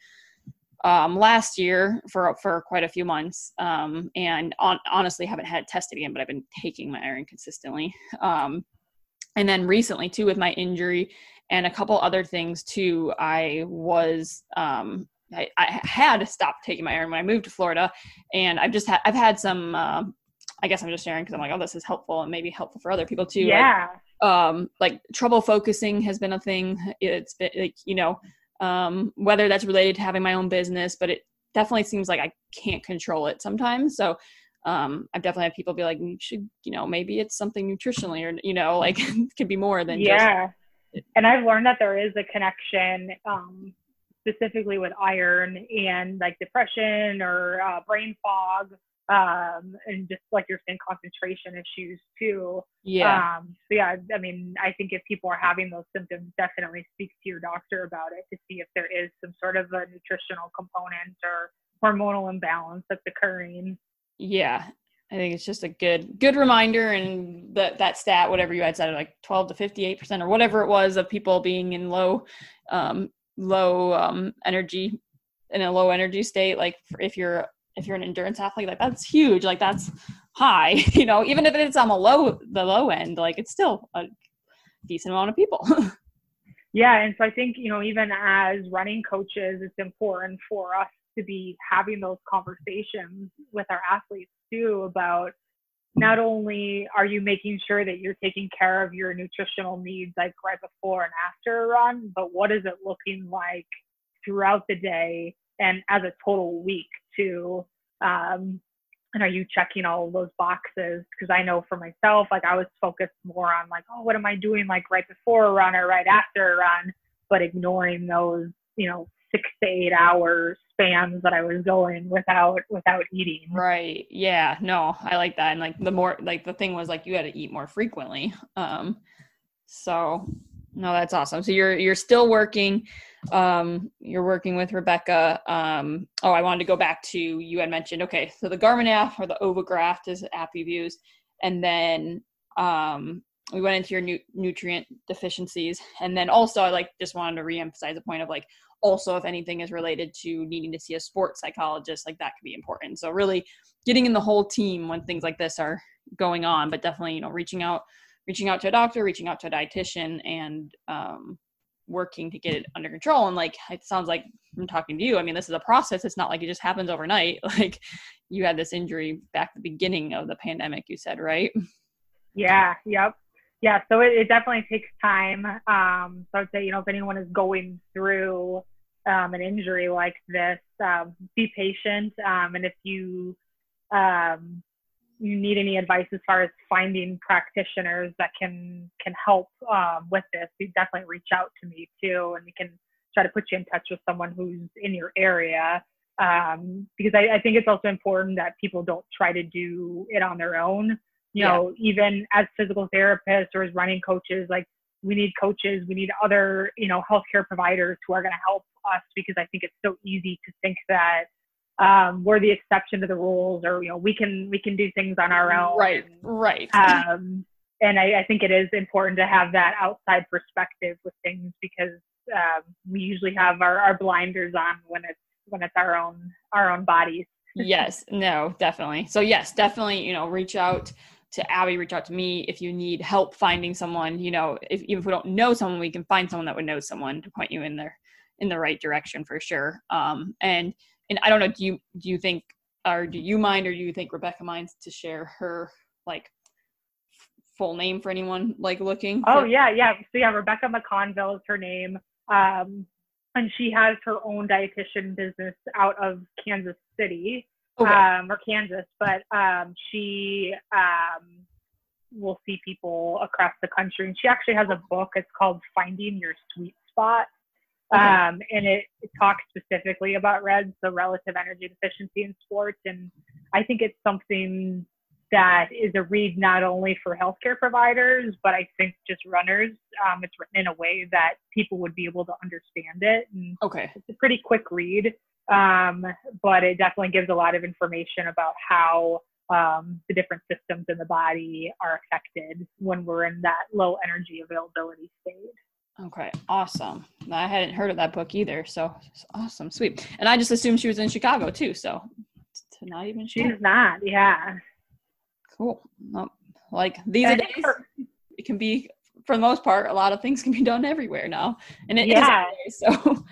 um, last year for for quite a few months, um, and on, honestly haven't had it tested again, but I've been taking my iron consistently. Um, and then recently too with my injury and a couple other things too i was um I, I had to stop taking my iron when I moved to Florida, and I've just had I've had some. Uh, I guess I'm just sharing because I'm like, oh, this is helpful and maybe helpful for other people too. Yeah. Like, um, like trouble focusing has been a thing. It's been like you know, um, whether that's related to having my own business, but it definitely seems like I can't control it sometimes. So um, I've definitely had people be like, you should, you know, maybe it's something nutritionally or, you know, like it could be more than yeah. Just- and I've learned that there is a connection, um, specifically with iron and like depression or uh, brain fog um, and just like you're saying, concentration issues too. Yeah. Um, so yeah, I mean, I think if people are having those symptoms, definitely speak to your doctor about it to see if there is some sort of a nutritional component or hormonal imbalance that's occurring. Yeah. I think it's just a good good reminder and that that stat, whatever you had said, like 12 to 58 percent or whatever it was of people being in low um, low um, energy in a low energy state. Like if you're if you're an endurance athlete, like that's huge. Like that's high, you know, even if it's on the low the low end, like it's still a decent amount of people. yeah, and so I think, you know, even as running coaches, it's important for us to be having those conversations with our athletes too about not only are you making sure that you're taking care of your nutritional needs like right before and after a run, but what is it looking like throughout the day and as a total week too. Um, and are you checking all those boxes? Because I know for myself, like I was focused more on like, oh, what am I doing like right before a run or right after a run, but ignoring those, you know, six to eight hour spans that I was going without without eating. Right. Yeah. No, I like that. And like the more like the thing was like you had to eat more frequently. Um so no, that's awesome. So you're you're still working. Um, you're working with Rebecca. Um, oh, I wanted to go back to you had mentioned. Okay, so the Garmin app or the OvaGraph is app you've used, and then um, we went into your nu- nutrient deficiencies, and then also I like just wanted to reemphasize the point of like also if anything is related to needing to see a sports psychologist, like that could be important. So really getting in the whole team when things like this are going on, but definitely you know reaching out reaching out to a doctor, reaching out to a dietitian, and um, working to get it under control. And like it sounds like I'm talking to you. I mean, this is a process. It's not like it just happens overnight. Like you had this injury back the beginning of the pandemic. You said right? Yeah. Yep. Yeah. So it, it definitely takes time. Um, so I'd say you know if anyone is going through um, an injury like this, um, be patient. Um, and if you um, you need any advice as far as finding practitioners that can can help um, with this, you definitely reach out to me too, and we can try to put you in touch with someone who's in your area. Um, because I, I, think it's also important that people don't try to do it on their own. You yeah. know, even as physical therapists or as running coaches, like we need coaches, we need other, you know, healthcare providers who are going to help us because I think it's so easy to think that um, we're the exception to the rules or you know we can we can do things on our own. Right right. Um, and I, I, think it is important to have that outside perspective with things because um, we usually have our, our blinders on when it's when it's our own our own bodies. Yes no definitely. So yes definitely you know reach out to abby reach out to me if you need help finding someone you know if, even if we don't know someone we can find someone that would know someone to point you in there in the right direction for sure um, and and I don't know, do you do you think or do you mind or do you think Rebecca minds to share her like full name for anyone like looking? Oh yeah, yeah. So yeah, Rebecca McConville is her name. Um, and she has her own dietitian business out of Kansas City okay. um, or Kansas, but um, she um, will see people across the country. And she actually has a book. It's called Finding Your Sweet Spot. Um, and it, it, talks specifically about RED, so relative energy deficiency in sports. And I think it's something that is a read not only for healthcare providers, but I think just runners. Um, it's written in a way that people would be able to understand it. And okay. It's a pretty quick read, um, but it definitely gives a lot of information about how um, the different systems in the body are affected when we're in that low energy availability state. Okay, awesome. I hadn't heard of that book either, so awesome, sweet. And I just assumed she was in Chicago too, so to not even she she's not. Yeah. Cool. Well, like these days, it can be for the most part. A lot of things can be done everywhere now, and it yeah. is so.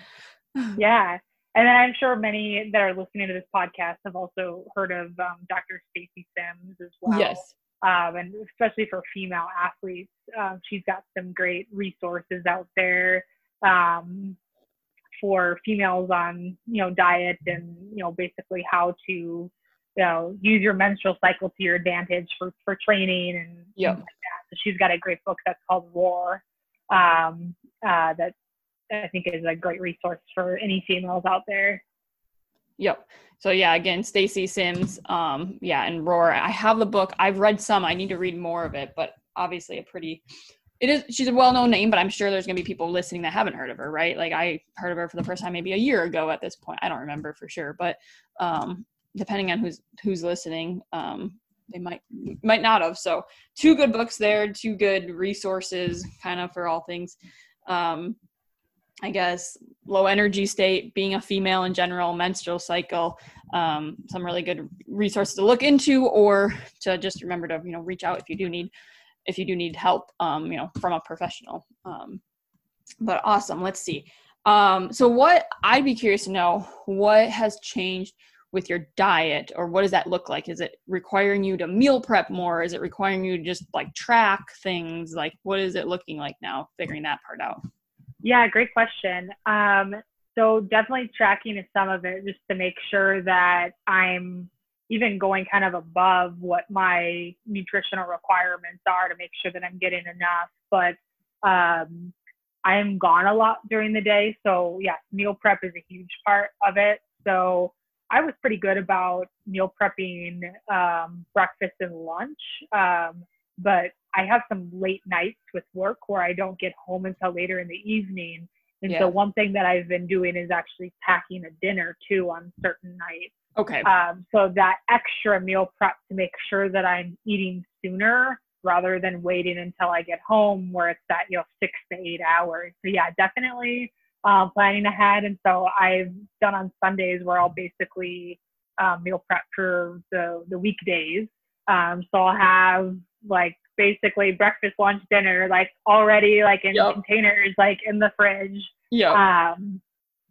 yeah, and then I'm sure many that are listening to this podcast have also heard of um, Dr. Stacy Sims as well. Yes. Um, and especially for female athletes, um, she's got some great resources out there um, for females on you know diet and you know basically how to you know use your menstrual cycle to your advantage for for training and yep. like that. So she's got a great book that's called Roar um, uh, that I think is a great resource for any females out there. Yep. So yeah, again, Stacy Sims, um, yeah, and Roar. I have the book. I've read some. I need to read more of it, but obviously a pretty it is she's a well-known name, but I'm sure there's gonna be people listening that haven't heard of her, right? Like I heard of her for the first time maybe a year ago at this point. I don't remember for sure, but um depending on who's who's listening, um, they might might not have. So two good books there, two good resources kind of for all things. Um I guess low energy state, being a female in general, menstrual cycle, um, some really good resources to look into, or to just remember to you know reach out if you do need if you do need help, um, you know, from a professional. Um, but awesome. Let's see. Um, so what I'd be curious to know what has changed with your diet or what does that look like? Is it requiring you to meal prep more? Is it requiring you to just like track things? Like what is it looking like now, figuring that part out? Yeah, great question. Um, so definitely tracking some of it just to make sure that I'm even going kind of above what my nutritional requirements are to make sure that I'm getting enough. But um, I am gone a lot during the day. So, yeah, meal prep is a huge part of it. So, I was pretty good about meal prepping um, breakfast and lunch. Um, but I have some late nights with work where I don't get home until later in the evening. And yeah. so, one thing that I've been doing is actually packing a dinner too on certain nights. Okay. Um, so that extra meal prep to make sure that I'm eating sooner rather than waiting until I get home where it's that, you know, six to eight hours. So yeah, definitely uh, planning ahead. And so I've done on Sundays where I'll basically um, meal prep for the, the weekdays. Um, so I'll have like basically breakfast, lunch, dinner, like already like in yep. containers, like in the fridge. Yeah. Um,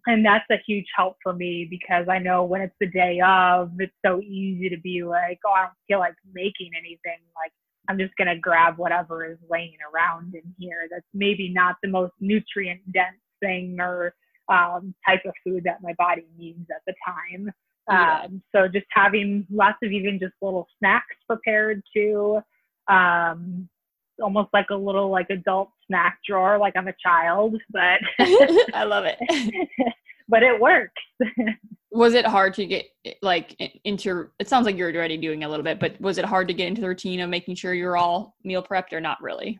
and that's a huge help for me because I know when it's the day of, it's so easy to be like, oh, I don't feel like making anything. Like, I'm just going to grab whatever is laying around in here that's maybe not the most nutrient dense thing or um, type of food that my body needs at the time. Yeah. Um, so just having lots of even just little snacks prepared too. Um, almost like a little like adult snack drawer, like I'm a child, but I love it. but it works. was it hard to get like into? It sounds like you're already doing a little bit, but was it hard to get into the routine of making sure you're all meal prepped or not really?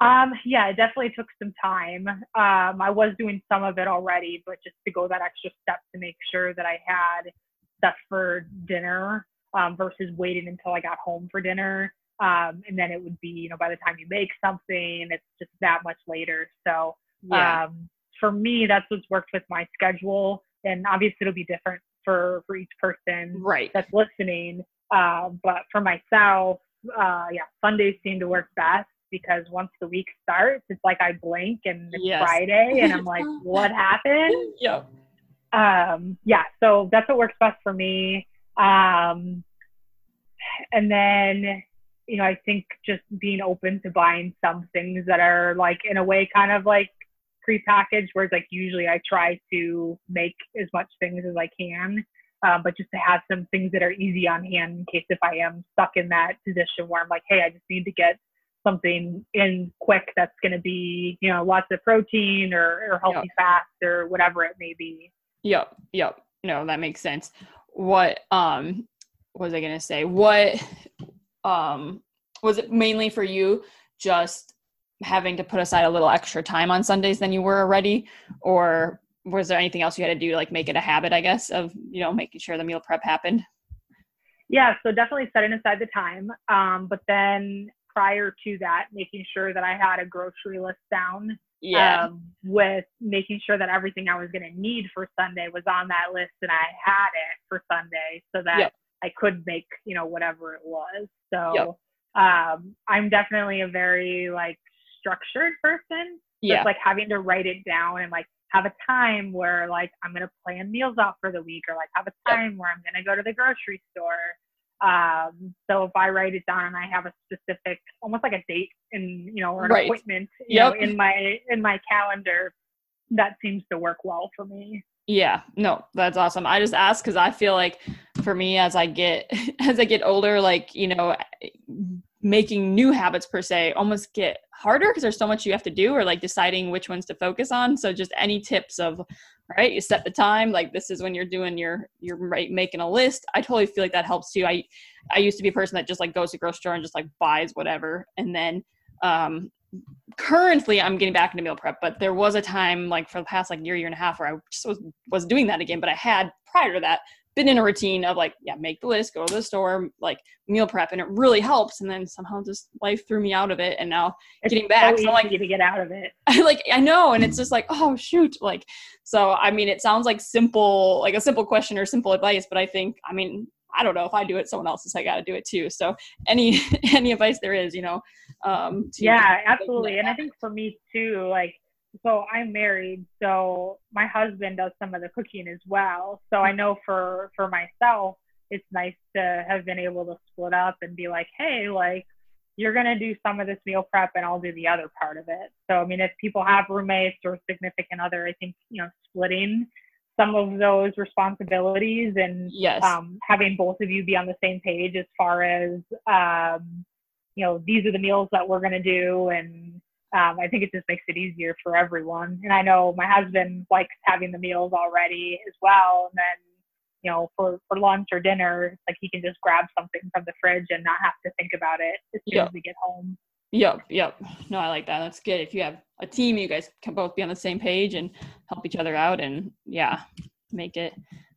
Um, yeah, it definitely took some time. Um, I was doing some of it already, but just to go that extra step to make sure that I had stuff for dinner um, versus waiting until I got home for dinner. Um, and then it would be, you know, by the time you make something, it's just that much later. So yeah. um, for me, that's what's worked with my schedule. And obviously, it'll be different for for each person right. that's listening. Uh, but for myself, uh, yeah, Sundays seem to work best because once the week starts, it's like I blink and it's yes. Friday, and I'm like, what happened? Yeah. Um, yeah, so that's what works best for me. Um, and then you know, I think just being open to buying some things that are like in a way kind of like prepackaged, whereas like usually I try to make as much things as I can. Um, but just to have some things that are easy on hand in case if I am stuck in that position where I'm like, hey, I just need to get something in quick that's going to be, you know, lots of protein or, or healthy yep. fats or whatever it may be. Yep. Yep. No, that makes sense. What, um, what was I to say? What um was it mainly for you just having to put aside a little extra time on Sundays than you were already or was there anything else you had to do to like make it a habit I guess of you know making sure the meal prep happened yeah so definitely setting aside the time um, but then prior to that making sure that I had a grocery list down yeah. Um, with making sure that everything I was going to need for Sunday was on that list and I had it for Sunday so that yep. I could make, you know, whatever it was. So yep. um, I'm definitely a very like structured person. Yeah. Just like having to write it down and like have a time where like I'm gonna plan meals out for the week, or like have a time yep. where I'm gonna go to the grocery store. Um, so if I write it down and I have a specific, almost like a date in, you know, or an right. appointment, you yep. know, in my in my calendar, that seems to work well for me. Yeah, no, that's awesome. I just ask because I feel like for me, as I get as I get older, like you know, making new habits per se almost get harder because there's so much you have to do or like deciding which ones to focus on so just any tips of right? You set the time like this is when you're doing your you're right making a list. I totally feel like that helps too. I i used to be a person that just like goes to grocery store and just like buys whatever. And then um currently i'm getting back into meal prep but there was a time like for the past like year year and a half where i just was was doing that again but i had prior to that been in a routine of like, yeah, make the list, go to the store, like meal prep, and it really helps. And then somehow just life threw me out of it, and now it's getting back, so, so like to get out of it. I like I know, and it's just like, oh shoot, like so. I mean, it sounds like simple, like a simple question or simple advice, but I think, I mean, I don't know if I do it, someone else is I got to do it too. So any any advice there is, you know. Um, yeah, absolutely, and I think for me too, like so I'm married, so my husband does some of the cooking as well. So I know for for myself, it's nice to have been able to split up and be like, hey, like you're gonna do some of this meal prep and I'll do the other part of it. So I mean, if people have roommates or significant other, I think you know splitting some of those responsibilities and yes. um, having both of you be on the same page as far as um, you know these are the meals that we're gonna do and um, I think it just makes it easier for everyone. And I know my husband likes having the meals already as well. And then, you know, for, for lunch or dinner, like he can just grab something from the fridge and not have to think about it as soon yep. as we get home. Yep, yep. No, I like that. That's good. If you have a team, you guys can both be on the same page and help each other out, and yeah, make it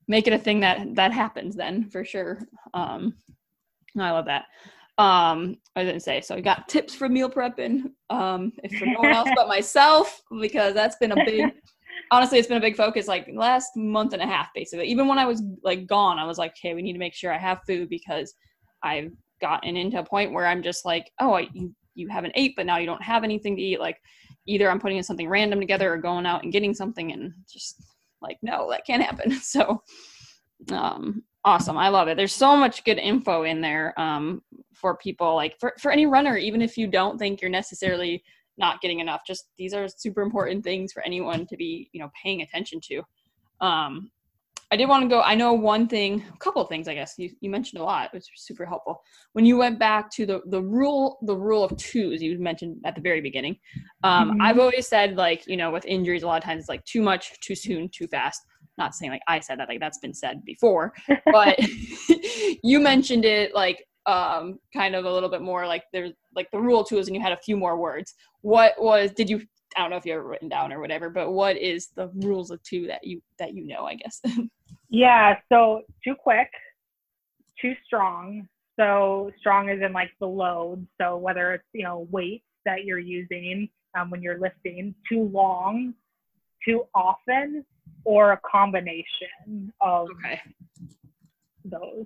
make it a thing that that happens. Then for sure. Um, I love that um i didn't say so i got tips for meal prepping um if for no one else but myself because that's been a big honestly it's been a big focus like last month and a half basically. Even when i was like gone i was like okay we need to make sure i have food because i've gotten into a point where i'm just like oh I, you you haven't ate but now you don't have anything to eat like either i'm putting in something random together or going out and getting something and just like no that can't happen. So um awesome. I love it. There's so much good info in there. Um, for people like for, for any runner even if you don't think you're necessarily not getting enough just these are super important things for anyone to be you know paying attention to. Um, i did want to go i know one thing a couple of things i guess. You, you mentioned a lot which was super helpful. When you went back to the the rule the rule of twos you mentioned at the very beginning um, mm-hmm. i've always said like you know with injuries a lot of times it's like too much too soon too fast. Not saying like I said that, like that's been said before, but you mentioned it like um kind of a little bit more like there's like the rule tools and you had a few more words. What was did you I don't know if you have written down or whatever, but what is the rules of two that you that you know, I guess? yeah, so too quick, too strong. So strong is in like the load. So whether it's, you know, weight that you're using um, when you're lifting, too long, too often, or a combination of okay. those.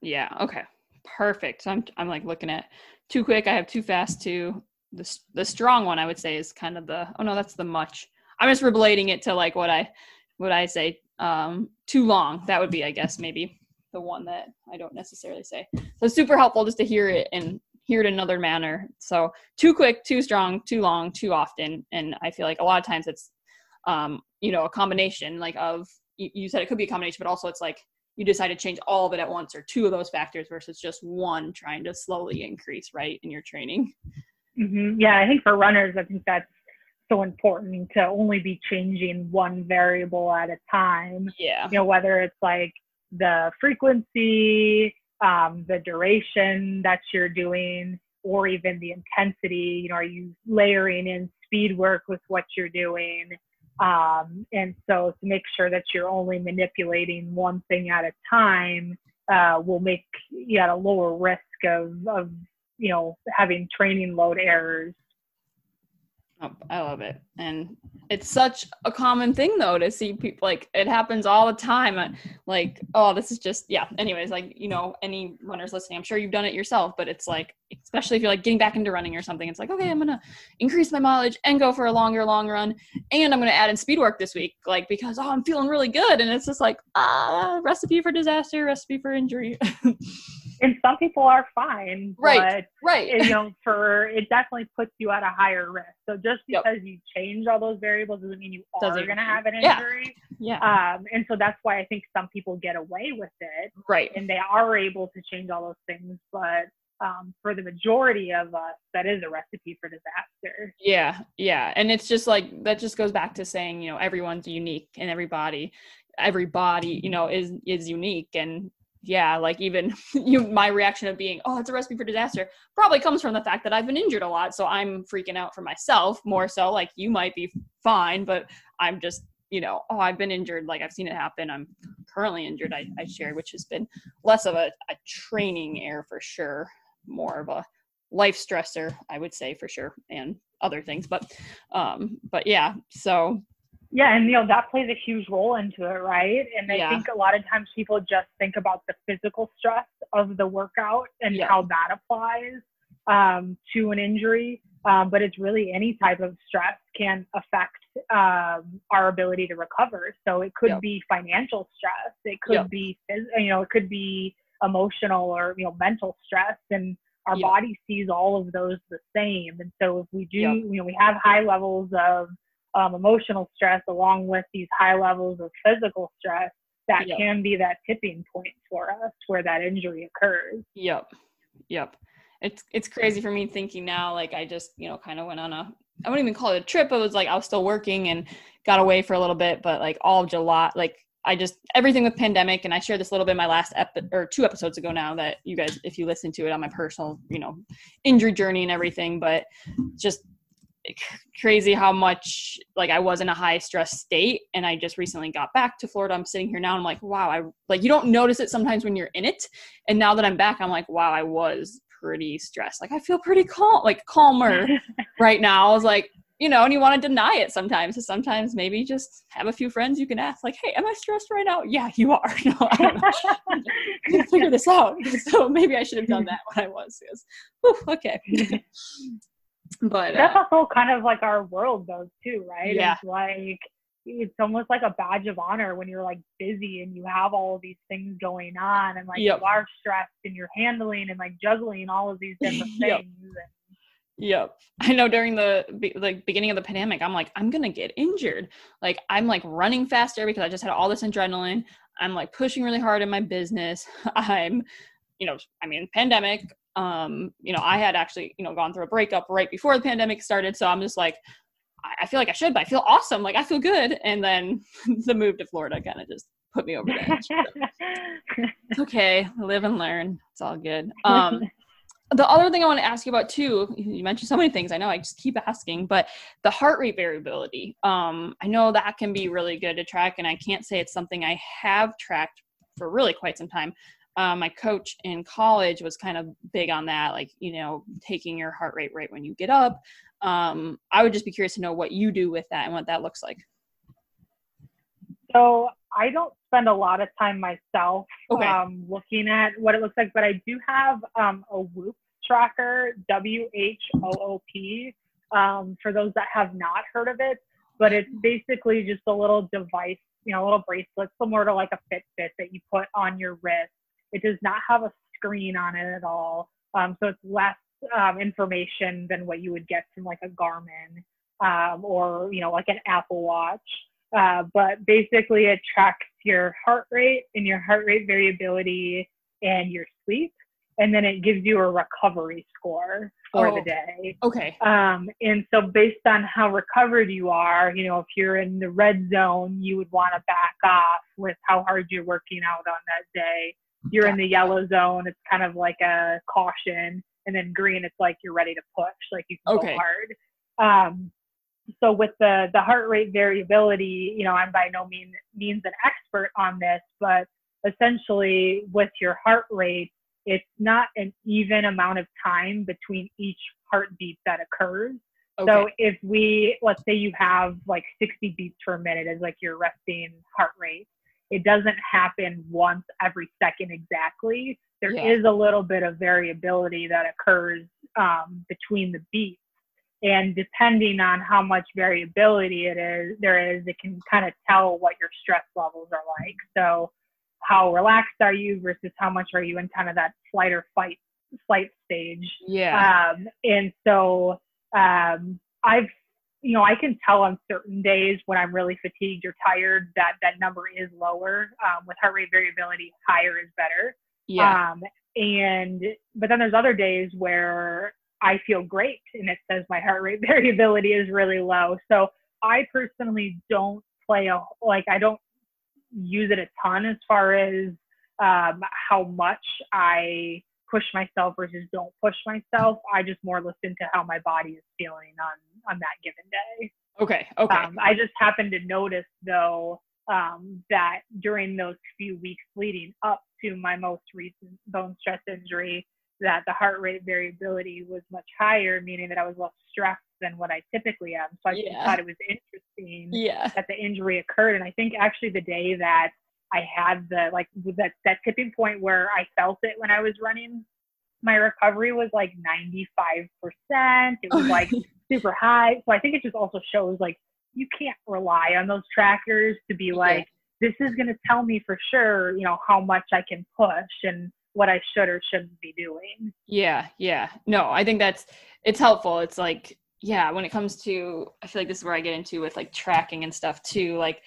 Yeah, okay. Perfect. So I'm I'm like looking at too quick, I have too fast too. The the strong one I would say is kind of the oh no, that's the much. I'm just relating it to like what I what I say um too long. That would be I guess maybe the one that I don't necessarily say. So super helpful just to hear it and hear it in another manner. So too quick, too strong, too long, too often. And I feel like a lot of times it's, um, you know, a combination like of, you said it could be a combination, but also it's like you decide to change all of it at once or two of those factors versus just one trying to slowly increase, right, in your training. Mm-hmm. Yeah, I think for runners, I think that's so important to only be changing one variable at a time. Yeah. You know, whether it's like the frequency, um, the duration that you're doing, or even the intensity. You know, are you layering in speed work with what you're doing? Um, and so to make sure that you're only manipulating one thing at a time uh, will make you at a lower risk of, of, you know, having training load errors. I love it. And it's such a common thing though to see people like it happens all the time. Like, oh, this is just yeah. Anyways, like, you know, any runners listening, I'm sure you've done it yourself, but it's like especially if you're like getting back into running or something, it's like, okay, I'm gonna increase my mileage and go for a longer, long run. And I'm gonna add in speed work this week, like because oh I'm feeling really good. And it's just like, ah, recipe for disaster, recipe for injury. and some people are fine. Right. right. you know, for it definitely puts you at a higher risk. So just because yep. you change all those variables doesn't mean you doesn't, are going to have an injury. Yeah. yeah. Um, and so that's why I think some people get away with it. Right. And they are able to change all those things, but um, for the majority of us, that is a recipe for disaster. Yeah, yeah, and it's just like that. Just goes back to saying, you know, everyone's unique, and everybody, everybody, you know, is is unique, and yeah, like even you, my reaction of being, oh, it's a recipe for disaster, probably comes from the fact that I've been injured a lot. So I'm freaking out for myself more so. Like you might be fine, but I'm just, you know, oh, I've been injured. Like I've seen it happen. I'm currently injured. I, I shared, which has been less of a, a training error for sure, more of a life stressor, I would say for sure, and other things. But, um, but yeah, so yeah, and you know that plays a huge role into it, right? And I yeah. think a lot of times people just think about the physical stress of the workout and yeah. how that applies um, to an injury, um, but it's really any type of stress can affect um, our ability to recover. So it could be financial stress, it could be you know it could be emotional or you know mental stress, and our body sees all of those the same. And so if we do, you know, we have high levels of um, emotional stress along with these high levels of physical stress that yep. can be that tipping point for us where that injury occurs. Yep. Yep. It's it's crazy for me thinking now like I just, you know, kind of went on a I wouldn't even call it a trip. It was like I was still working and got away for a little bit, but like all July like I just everything with pandemic and I shared this a little bit in my last ep- or two episodes ago now that you guys if you listen to it on my personal, you know, injury journey and everything, but just crazy how much like I was in a high stress state and I just recently got back to Florida. I'm sitting here now I'm like, wow, I like you don't notice it sometimes when you're in it. And now that I'm back, I'm like, wow, I was pretty stressed. Like I feel pretty calm, like calmer right now. I was like, you know, and you want to deny it sometimes. So sometimes maybe just have a few friends you can ask, like, hey, am I stressed right now? Yeah, you are. No, I don't know. figure this out. So maybe I should have done that when I was. Because, okay but that's uh, also kind of like our world though too right yeah it's like it's almost like a badge of honor when you're like busy and you have all of these things going on and like yep. you are stressed and you're handling and like juggling all of these different yep. things and, Yep. I know during the like beginning of the pandemic, I'm like, I'm gonna get injured. Like I'm like running faster because I just had all this adrenaline. I'm like pushing really hard in my business. I'm, you know, I mean, pandemic um, you know, I had actually, you know, gone through a breakup right before the pandemic started. So I'm just like, I feel like I should, but I feel awesome. Like I feel good. And then the move to Florida kind of just put me over the edge. it's okay. Live and learn. It's all good. Um, the other thing I want to ask you about too, you mentioned so many things. I know I just keep asking, but the heart rate variability. Um, I know that can be really good to track, and I can't say it's something I have tracked for really quite some time uh, my coach in college was kind of big on that, like, you know, taking your heart rate right when you get up. Um, I would just be curious to know what you do with that and what that looks like. So I don't spend a lot of time myself okay. um, looking at what it looks like, but I do have um, a Whoop tracker, W H O O P, um, for those that have not heard of it. But it's basically just a little device, you know, a little bracelet, similar to like a Fitbit that you put on your wrist it does not have a screen on it at all. Um, so it's less um, information than what you would get from like a Garmin um, or, you know, like an Apple Watch. Uh, but basically, it tracks your heart rate and your heart rate variability and your sleep. And then it gives you a recovery score for oh, the day. Okay. Um, and so based on how recovered you are, you know, if you're in the red zone, you would want to back off with how hard you're working out on that day you're in the yellow zone, it's kind of like a caution, and then green, it's like you're ready to push, like you can okay. go hard. Um, so with the the heart rate variability, you know, I'm by no mean, means an expert on this, but essentially with your heart rate, it's not an even amount of time between each heartbeat that occurs. Okay. So if we, let's say you have like 60 beats per minute as like your resting heart rate, it doesn't happen once every second exactly. There yeah. is a little bit of variability that occurs um, between the beats. And depending on how much variability it is, there is, it can kind of tell what your stress levels are like. So, how relaxed are you versus how much are you in kind of that flight or fight flight stage? Yeah. Um, and so, um, I've you know, I can tell on certain days when I'm really fatigued or tired that that number is lower. Um, with heart rate variability, higher is better. Yeah. Um, and but then there's other days where I feel great and it says my heart rate variability is really low. So I personally don't play a like I don't use it a ton as far as um, how much I push myself versus don't push myself. I just more listen to how my body is feeling on on that given day. Okay. Okay. Um, I just happened to notice though um, that during those few weeks leading up to my most recent bone stress injury, that the heart rate variability was much higher, meaning that I was less stressed than what I typically am. So I yeah. thought it was interesting yeah. that the injury occurred. And I think actually the day that I had the like that that tipping point where I felt it when I was running. My recovery was like 95%. It was like super high. So I think it just also shows like you can't rely on those trackers to be like, this is going to tell me for sure, you know, how much I can push and what I should or shouldn't be doing. Yeah, yeah. No, I think that's it's helpful. It's like, yeah, when it comes to I feel like this is where I get into with like tracking and stuff too. Like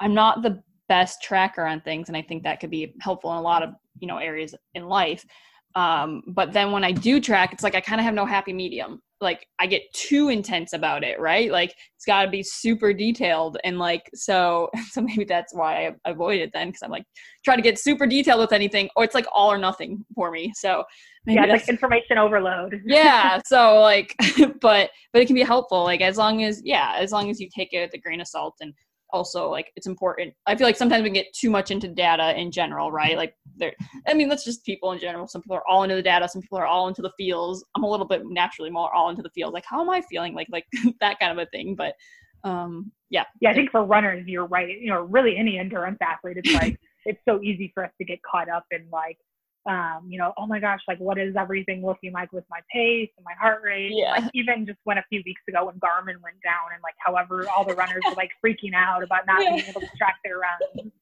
I'm not the best tracker on things and i think that could be helpful in a lot of you know areas in life um, but then when i do track it's like i kind of have no happy medium. Like i get too intense about it right? Like it's got to be super detailed and like so so maybe that's why i avoid it then because i'm like try to get super detailed with anything or it's like all or nothing for me. So yeah like information overload. Yeah so like but but it can be helpful. Like as long as yeah as long as you take it with a grain of salt and also like it's important. I feel like sometimes we get too much into data in general right? Like there i mean that's just people in general. Some people are all into the data. Some people are all into the feels. I'm a little bit naturally more all into the field like how am i feeling? Like like that kind of a thing. But um yeah. Yeah i think for runners you're right. You know really any endurance athlete it's like it's so easy for us to get caught up in like um, you know, oh my gosh, like what is everything looking like with my pace and my heart rate? Yeah. Like even just when a few weeks ago when Garmin went down and like however all the runners were like freaking out about not yeah. being able to track their runs.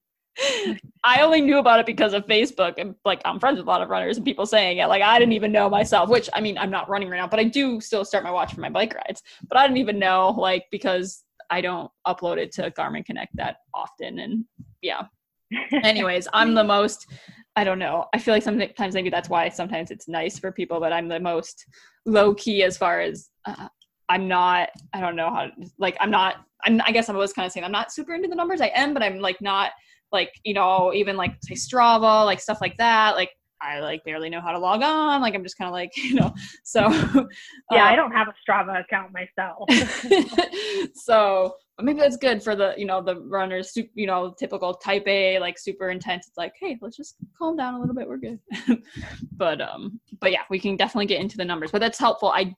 I only knew about it because of Facebook and like I'm friends with a lot of runners and people saying it. Like I didn't even know myself, which I mean I'm not running right now, but I do still start my watch for my bike rides. But I didn't even know like because I don't upload it to Garmin Connect that often and yeah. Anyways, I'm the most I don't know. I feel like sometimes maybe that's why sometimes it's nice for people, but I'm the most low key as far as uh, I'm not. I don't know how. To, like I'm not. I'm, I guess I kind of saying I'm not super into the numbers. I am, but I'm like not like you know even like say Strava like stuff like that. Like I like barely know how to log on. Like I'm just kind of like you know. So yeah, I don't have a Strava account myself. so but maybe that's good for the you know the runners you know typical type a like super intense it's like hey let's just calm down a little bit we're good but um but yeah we can definitely get into the numbers but that's helpful i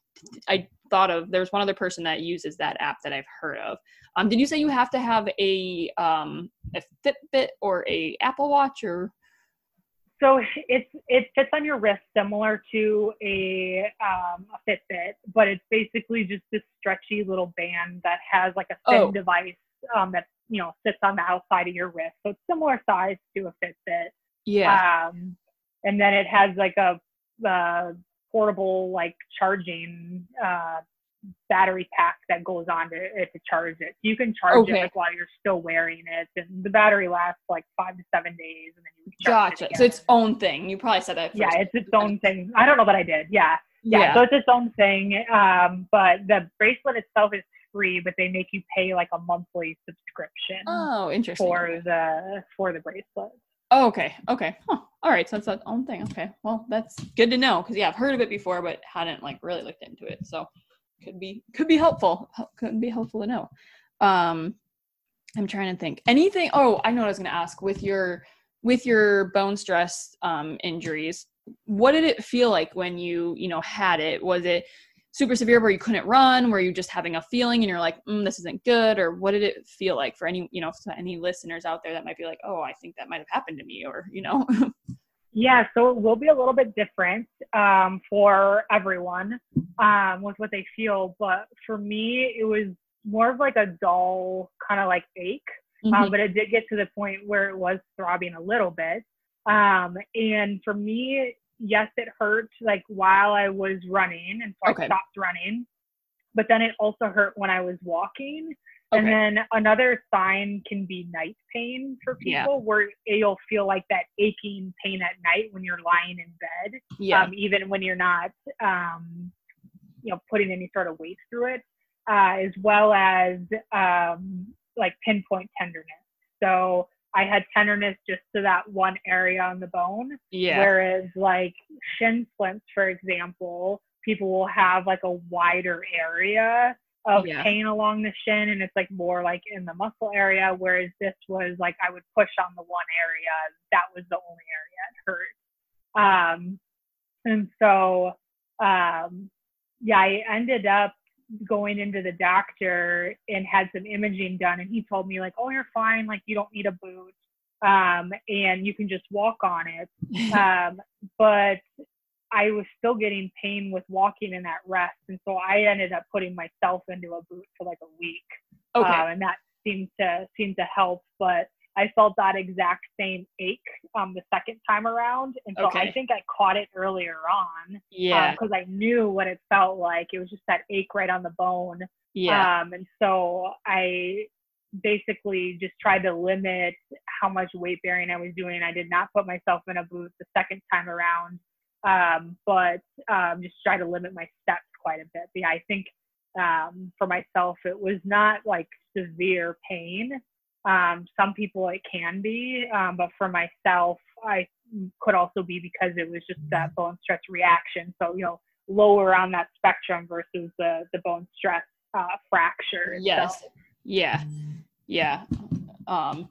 i thought of there's one other person that uses that app that i've heard of um did you say you have to have a um a fitbit or a apple watch or so it's it fits on your wrist, similar to a um, a Fitbit, but it's basically just this stretchy little band that has like a thin oh. device um, that you know sits on the outside of your wrist. So it's similar size to a Fitbit. Yeah. Um, and then it has like a, a portable like charging uh, battery pack that goes on to to charge it. You can charge okay. it like while you're still wearing it, and the battery lasts like five to seven days, and then you gotcha. It so its own thing. You probably said that. yeah, it's its own thing. I don't know that I did. Yeah. yeah, yeah. So it's its own thing. Um, but the bracelet itself is free, but they make you pay like a monthly subscription. Oh, interesting. For the for the bracelet. Oh, okay. Okay. Huh. All right. So that's its own thing. Okay. Well, that's good to know because yeah, I've heard of it before, but hadn't like really looked into it. So could be could be helpful. Could be helpful to know. Um, I'm trying to think. Anything? Oh, I know what I was going to ask. With your with your bone stress um, injuries, what did it feel like when you you know had it? Was it super severe where you couldn't run were you just having a feeling and you're like mm, this isn't good or what did it feel like for any you know any listeners out there that might be like oh i think that might have happened to me or you know yeah so it will be a little bit different um, for everyone um, with what they feel but for me it was more of like a dull kind of like ache um, mm-hmm. um, but it did get to the point where it was throbbing a little bit um, and for me yes, it hurt like while I was running, and so okay. I stopped running. But then it also hurt when I was walking. Okay. And then another sign can be night pain for people yeah. where you'll feel like that aching pain at night when you're lying in bed, yeah. Um, even when you're not, um, you know, putting any sort of weight through it, uh, as well as um, like pinpoint tenderness. So I had tenderness just to that one area on the bone. Yeah. Whereas like shin splints, for example, people will have like a wider area of yeah. pain along the shin and it's like more like in the muscle area. Whereas this was like I would push on the one area. That was the only area it hurt. Um and so um yeah, I ended up going into the doctor and had some imaging done and he told me like oh you're fine like you don't need a boot um, and you can just walk on it um, but i was still getting pain with walking in that rest and so i ended up putting myself into a boot for like a week okay. Uh, and that seemed to seemed to help but I felt that exact same ache um, the second time around. And so okay. I think I caught it earlier on. Yeah. Because um, I knew what it felt like. It was just that ache right on the bone. Yeah. Um, and so I basically just tried to limit how much weight bearing I was doing. I did not put myself in a boot the second time around, um, but um, just try to limit my steps quite a bit. Yeah, I think um, for myself, it was not like severe pain. Um, some people it can be, um, but for myself, I could also be because it was just that bone stress reaction. So, you know, lower on that spectrum versus the, the bone stress uh, fracture. Yes. Yeah. Yeah. Um,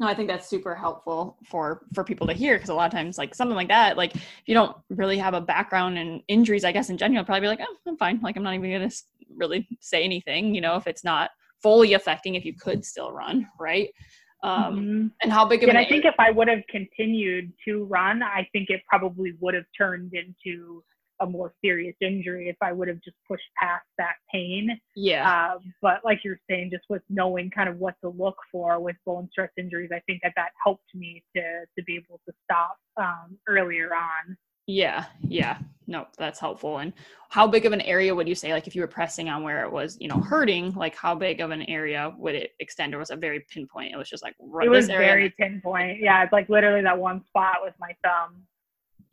no, I think that's super helpful for for people to hear because a lot of times, like something like that, like if you don't really have a background in injuries, I guess in general, probably be like, oh, I'm fine. Like I'm not even gonna really say anything, you know, if it's not fully affecting if you could still run, right? Um, mm-hmm. And how big of and I think if I would have continued to run, I think it probably would have turned into a more serious injury if I would have just pushed past that pain. Yeah. Uh, but like you're saying, just with knowing kind of what to look for with bone stress injuries, I think that that helped me to to be able to stop um, earlier on. Yeah, yeah. No, that's helpful. And how big of an area would you say, like if you were pressing on where it was, you know, hurting, like how big of an area would it extend or was it very pinpoint? It was just like right It was very pinpoint. Yeah, it's like literally that one spot with my thumb.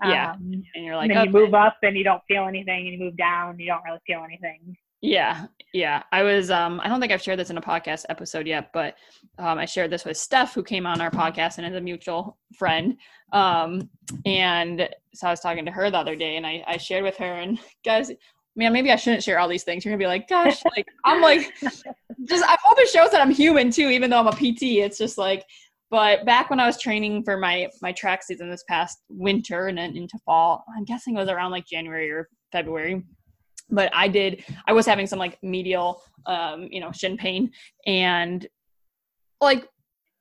Yeah. Um, and you're like, and then you move up and you don't feel anything, and you move down, you don't really feel anything. Yeah, yeah. I was um I don't think I've shared this in a podcast episode yet, but um I shared this with Steph who came on our podcast and is a mutual friend. Um and so I was talking to her the other day and I, I shared with her and guys man, maybe I shouldn't share all these things. You're gonna be like, gosh, like I'm like just I hope it shows that I'm human too, even though I'm a PT. It's just like but back when I was training for my my track season this past winter and then into fall, I'm guessing it was around like January or February but I did I was having some like medial um you know shin pain and like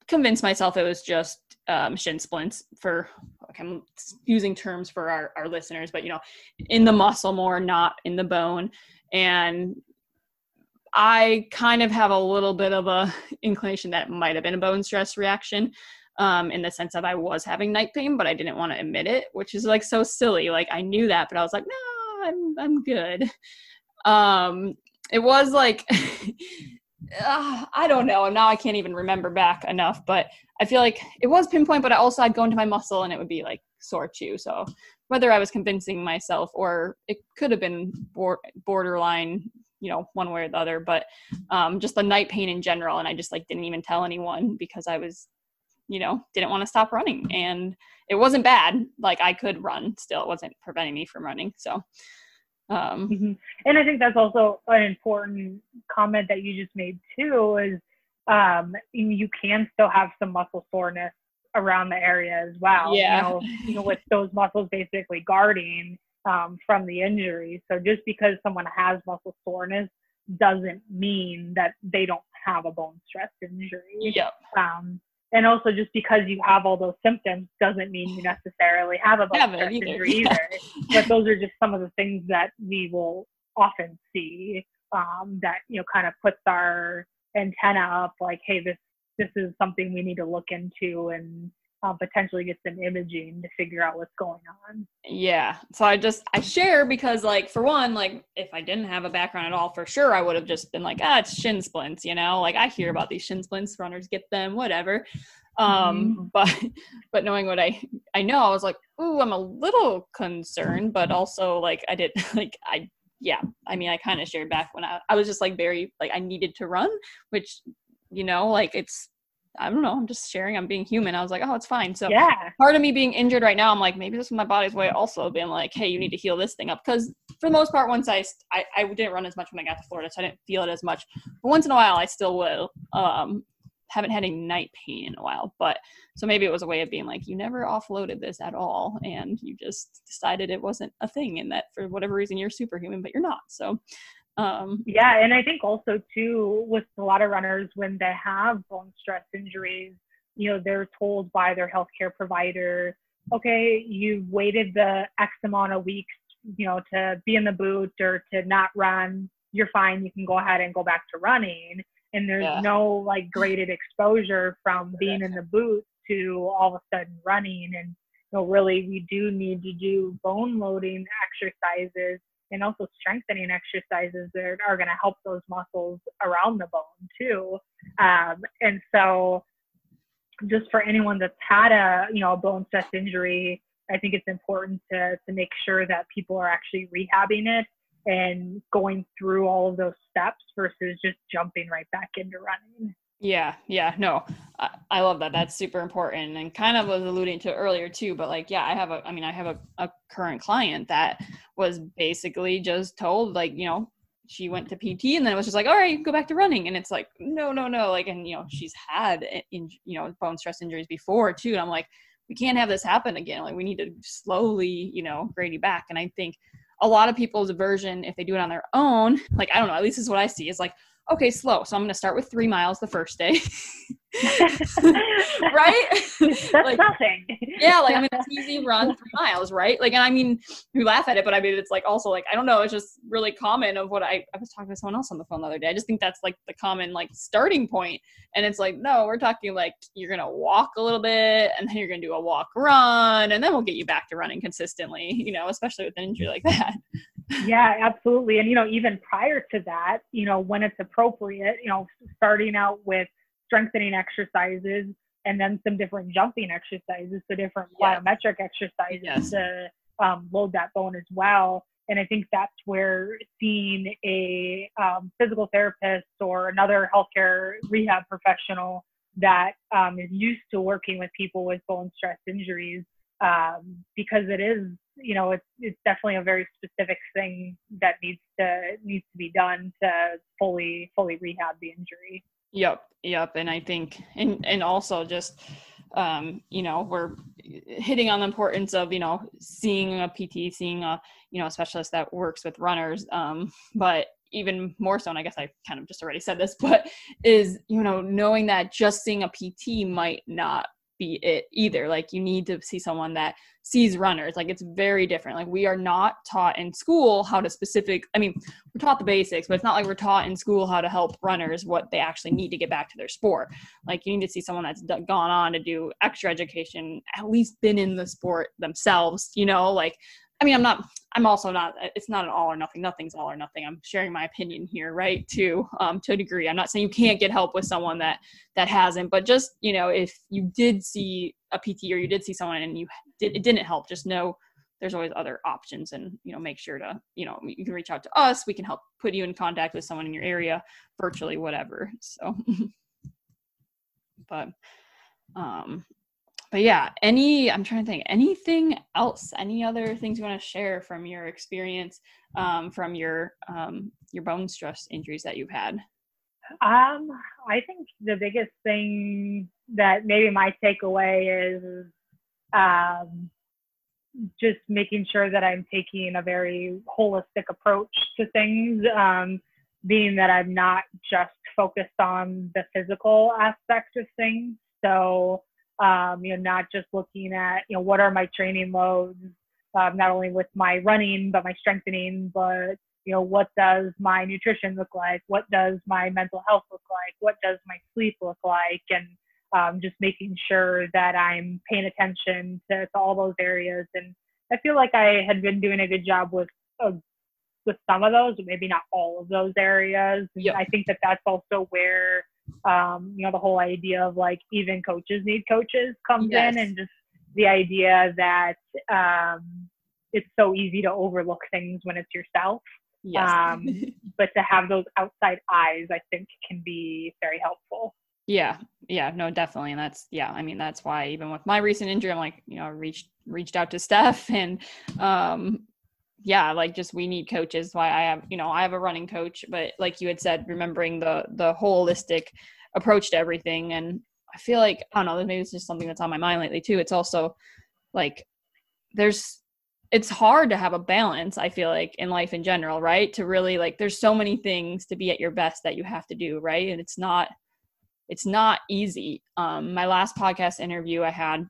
convinced myself it was just um, shin splints for like I'm using terms for our, our listeners, but you know, in the muscle more, not in the bone. And I kind of have a little bit of a inclination that might have been a bone stress reaction um, in the sense of I was having night pain, but I didn't want to admit it, which is like so silly. Like I knew that, but I was like, no, I'm I'm good. Um, it was like uh, I don't know. Now I can't even remember back enough, but I feel like it was pinpoint. But I also I'd go into my muscle and it would be like sore too. So whether I was convincing myself or it could have been borderline, you know, one way or the other. But um, just the night pain in general, and I just like didn't even tell anyone because I was, you know, didn't want to stop running, and it wasn't bad. Like I could run still; it wasn't preventing me from running. So um, mm-hmm. And I think that's also an important comment that you just made too. Is um, you can still have some muscle soreness around the area as well. Yeah. You know, you know, with those muscles basically guarding, um, from the injury. So just because someone has muscle soreness doesn't mean that they don't have a bone stress injury. Yep. Um, and also just because you have all those symptoms doesn't mean you necessarily have a bone stress either. injury either. but those are just some of the things that we will often see um, that you know kind of puts our antenna up like hey this this is something we need to look into and uh, potentially get some imaging to figure out what's going on Yeah. So I just I share because like for one, like if I didn't have a background at all, for sure I would have just been like, ah, it's shin splints, you know? Like I hear about these shin splints, runners get them, whatever. Um, but but knowing what I I know, I was like, ooh, I'm a little concerned, but also like I did like I yeah, I mean I kind of shared back when I I was just like very like I needed to run, which you know, like it's I don't know, I'm just sharing, I'm being human. I was like, oh, it's fine. So yeah part of me being injured right now, I'm like, maybe this is my body's way also being like, hey, you need to heal this thing up. Because for the most part, once I, st- I, I didn't run as much when I got to Florida, so I didn't feel it as much. But once in a while, I still will. Um, haven't had any night pain in a while, but so maybe it was a way of being like, you never offloaded this at all, and you just decided it wasn't a thing, and that for whatever reason you're superhuman, but you're not. So, um, Yeah, and I think also too with a lot of runners when they have bone stress injuries, you know, they're told by their healthcare provider, okay, you've waited the X amount of weeks, you know, to be in the boot or to not run, you're fine, you can go ahead and go back to running. And there's Yeah. no like graded exposure from being in the boot to all of a sudden running. And you know, really we do need to do bone loading exercises and also strengthening exercises that are going to help those muscles around the bone too. Um, and so, just for anyone that's had a you know a bone stress injury, I think it's important to to make sure that people are actually rehabbing it and going through all of those steps versus just jumping right back into running. Yeah, yeah, no, I, I love that. That's super important, and kind of was alluding to earlier too. But like, yeah, I have a, I mean, I have a, a current client that was basically just told, like, you know, she went to PT, and then it was just like, all right, go back to running, and it's like, no, no, no, like, and you know, she's had, in, you know, bone stress injuries before too, and I'm like, we can't have this happen again. Like, we need to slowly, you know, grade you back, and I think a lot of people's version, if they do it on their own, like, I don't know, at least is what I see, is like okay, slow. So I'm going to start with three miles the first day. right? That's Like, nothing. yeah, like I mean, it's easy run three miles, right? Like, and I mean, we laugh at it, but I mean, it's like also like I don't know, it's just really common of what I I was talking to someone else on the phone the other day. I just think that's like the common like starting point, and it's like no, we're talking like you're gonna walk a little bit, and then you're gonna do a walk run, and then we'll get you back to running consistently, you know, especially with an injury like that. Yeah, absolutely. And you know, even prior to that, you know, when it's appropriate, you know, starting out with strengthening exercises and then some different jumping exercises, so different Yeah. plyometric exercises Yes. to um, load that bone as well. And I think that's where seeing a um, physical therapist or another healthcare rehab professional that um, is used to working with people with bone stress injuries, um, because it is, you know, it's it's definitely a very specific thing that needs to needs to be done to fully fully rehab the injury. Yep, yep. And I think, and and also just, um, you know, we're hitting on the importance of you know seeing a PT, seeing a you know a specialist that works with runners. Um, but even more so, and I guess I kind of just already said this, but is you know knowing that just seeing a PT might not be it either. Like you need to see someone that sees runners. Like it's very different. Like we are not taught in school how to specific. I mean, we're taught the basics, but it's not like we're taught in school how to help runners what they actually need to get back to their sport. Like you need to see someone that's gone on to do extra education, at least been in the sport themselves. You know, like I mean, I'm not. I'm also not. It's not an all or nothing. Nothing's all or nothing. I'm sharing my opinion here, right? To um, to a degree. I'm not saying you can't get help with someone that that hasn't, but just you know, if you did see a PT or you did see someone and you did it didn't help, just know there's always other options, and you know, make sure to you know you can reach out to us. We can help put you in contact with someone in your area, virtually, whatever. So, but um but yeah any i'm trying to think anything else any other things you want to share from your experience um, from your um, your bone stress injuries that you've had Um, I think the biggest thing that maybe my takeaway is, um, just making sure that I'm taking a very holistic approach to things, um, being that I'm not just focused on the physical aspect of things. So, um, you know, not just looking at, you know, what are my training loads, um, not only with my running, but my strengthening, but, you know, what does my nutrition look like? What does my mental health look like? What does my sleep look like? And um, just making sure that I'm paying attention to, to, all those areas. And I feel like I had been doing a good job with uh, with some of those, but maybe not all of those areas. Yep. I think that that's also where um, you know the whole idea of like even coaches need coaches comes yes. in, and just the idea that um, it's so easy to overlook things when it's yourself. Yes. Um, but to have those outside eyes, I think, can be very helpful. Yeah, yeah, no, definitely, and that's yeah. I mean, that's why even with my recent injury, I'm like, you know, reached reached out to Steph, and um, yeah, like just we need coaches. Why I have, you know, I have a running coach, but like you had said, remembering the the holistic approach to everything, and I feel like I don't know, maybe it's just something that's on my mind lately too. It's also like there's it's hard to have a balance i feel like in life in general right to really like there's so many things to be at your best that you have to do right and it's not it's not easy. Um, my last podcast interview I had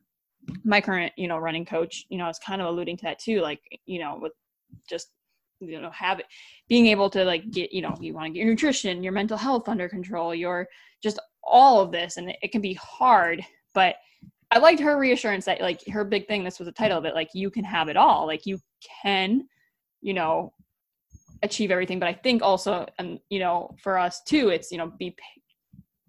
my current, you know, running coach, you know, I was kind of alluding to that too, like, you know, with just, you know, have it being able to like get, you know, you want to get your nutrition, your mental health under control, your just all of this. And it, can be hard, but I liked her reassurance that like her big thing, this was the title of it, like you can have it all. Like you can, you know, achieve everything. But I think also, and you know, for us too, it's, you know, be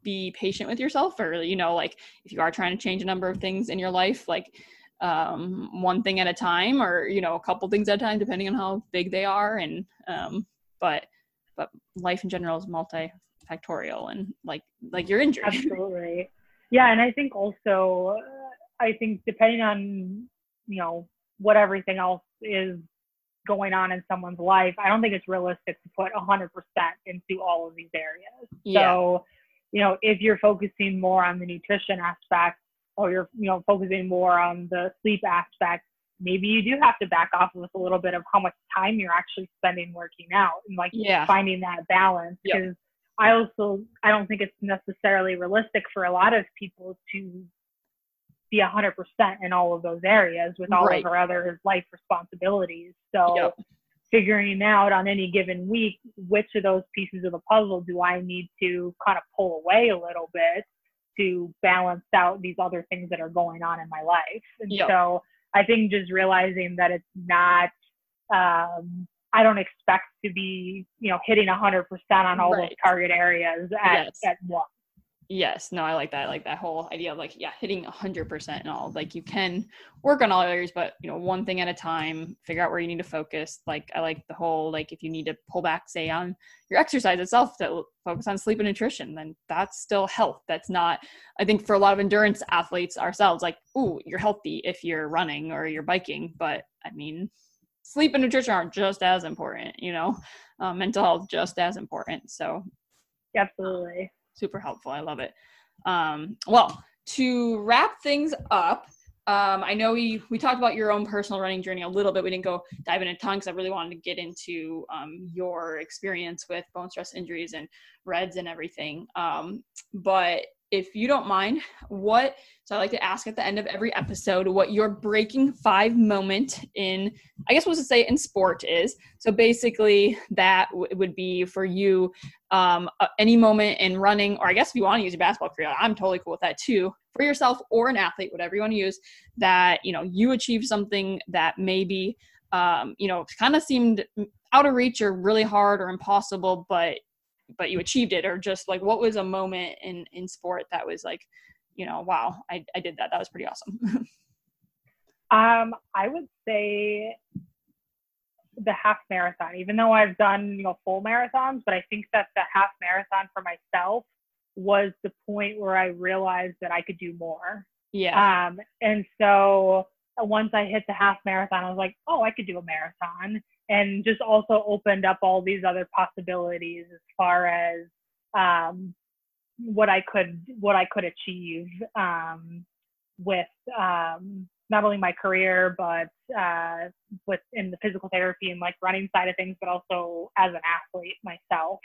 be patient with yourself or you know like if you are trying to change a number of things in your life like um, one thing at a time or you know a couple things at a time depending on how big they are. And um, but but life in general is multifactorial and like like you're injured. Absolutely. Yeah and i think also uh, i think depending on you know what everything else is going on in someone's life i don't think it's realistic to put 100% into all of these areas. Yeah. so you know, if you're focusing more on the nutrition aspect or you're, you know, focusing more on the sleep aspect, maybe you do have to back off with a little bit of how much time you're actually spending working out and like yeah. finding that balance. Because yep. I also I don't think it's necessarily realistic for a lot of people to be a hundred percent in all of those areas with all right. of our other life responsibilities. So yep figuring out on any given week which of those pieces of the puzzle do I need to kind of pull away a little bit to balance out these other things that are going on in my life. And yep. so I think just realizing that it's not, um, I don't expect to be, you know, hitting 100% on all right. those target areas at, yes. at once yes no i like that I like that whole idea of like yeah hitting 100% and all like you can work on all areas but you know one thing at a time figure out where you need to focus like i like the whole like if you need to pull back say on your exercise itself to focus on sleep and nutrition then that's still health that's not i think for a lot of endurance athletes ourselves like ooh you're healthy if you're running or you're biking but i mean sleep and nutrition aren't just as important you know? Uh, mental health just as important so absolutely super helpful. I love it. Um, well, to wrap things up, um, I know we we talked about your own personal running journey a little bit. We didn't go dive into ton because I really wanted to get into um, your experience with bone stress injuries and RED-S and everything. Um, but if you don't mind, what so I like to ask at the end of every episode what your breaking five moment in I guess what to say in sport is. So basically, that w- would be for you um, uh, any moment in running, or I guess if you want to use your basketball career, I'm totally cool with that too. For yourself or an athlete, whatever you want to use, that you know you achieved something that maybe um, you know kind of seemed out of reach or really hard or impossible, but but you achieved it or just like what was a moment in in sport that was like you know wow i, I did that that was pretty awesome. Um i would say the half marathon even though i've done you know full marathons but i think that the half marathon for myself was the point where i realized that i could do more. Yeah. Um and so once i hit the half marathon i was like oh i could do a marathon and just also opened up all these other possibilities as far as um, what I could what I could achieve um, with um, not only my career, but uh, within the physical therapy and like running side of things, but also as an athlete myself.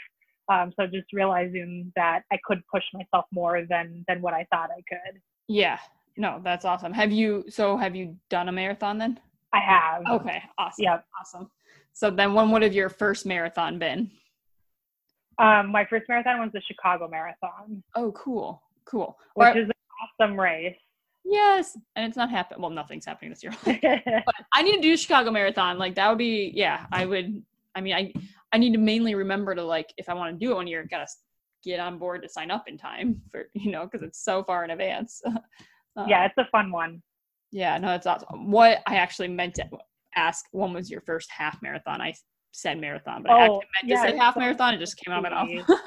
Um, so just realizing that I could push myself more than than what I thought I could. Yeah. No, that's awesome. Have you so have you done a marathon then? I have. Okay, awesome. Yep. Awesome. So then when would have your first marathon been? Um, my first marathon was the Chicago Marathon. Oh, cool. Cool. Which is an awesome race. Yes, and it's not happening. Well, nothing's happening this year. but I need to do Chicago Marathon. Like that would be, yeah. I would. I mean, I I need to mainly remember to like if I want to do it one year, gotta get on board to sign up in time for you know because it's so far in advance. uh, yeah, it's a fun one. Yeah, no, it's awesome. What I actually meant to ask, when was your first half marathon? I said marathon, but oh, I meant yeah, to say half marathon. It just came out of my mouth.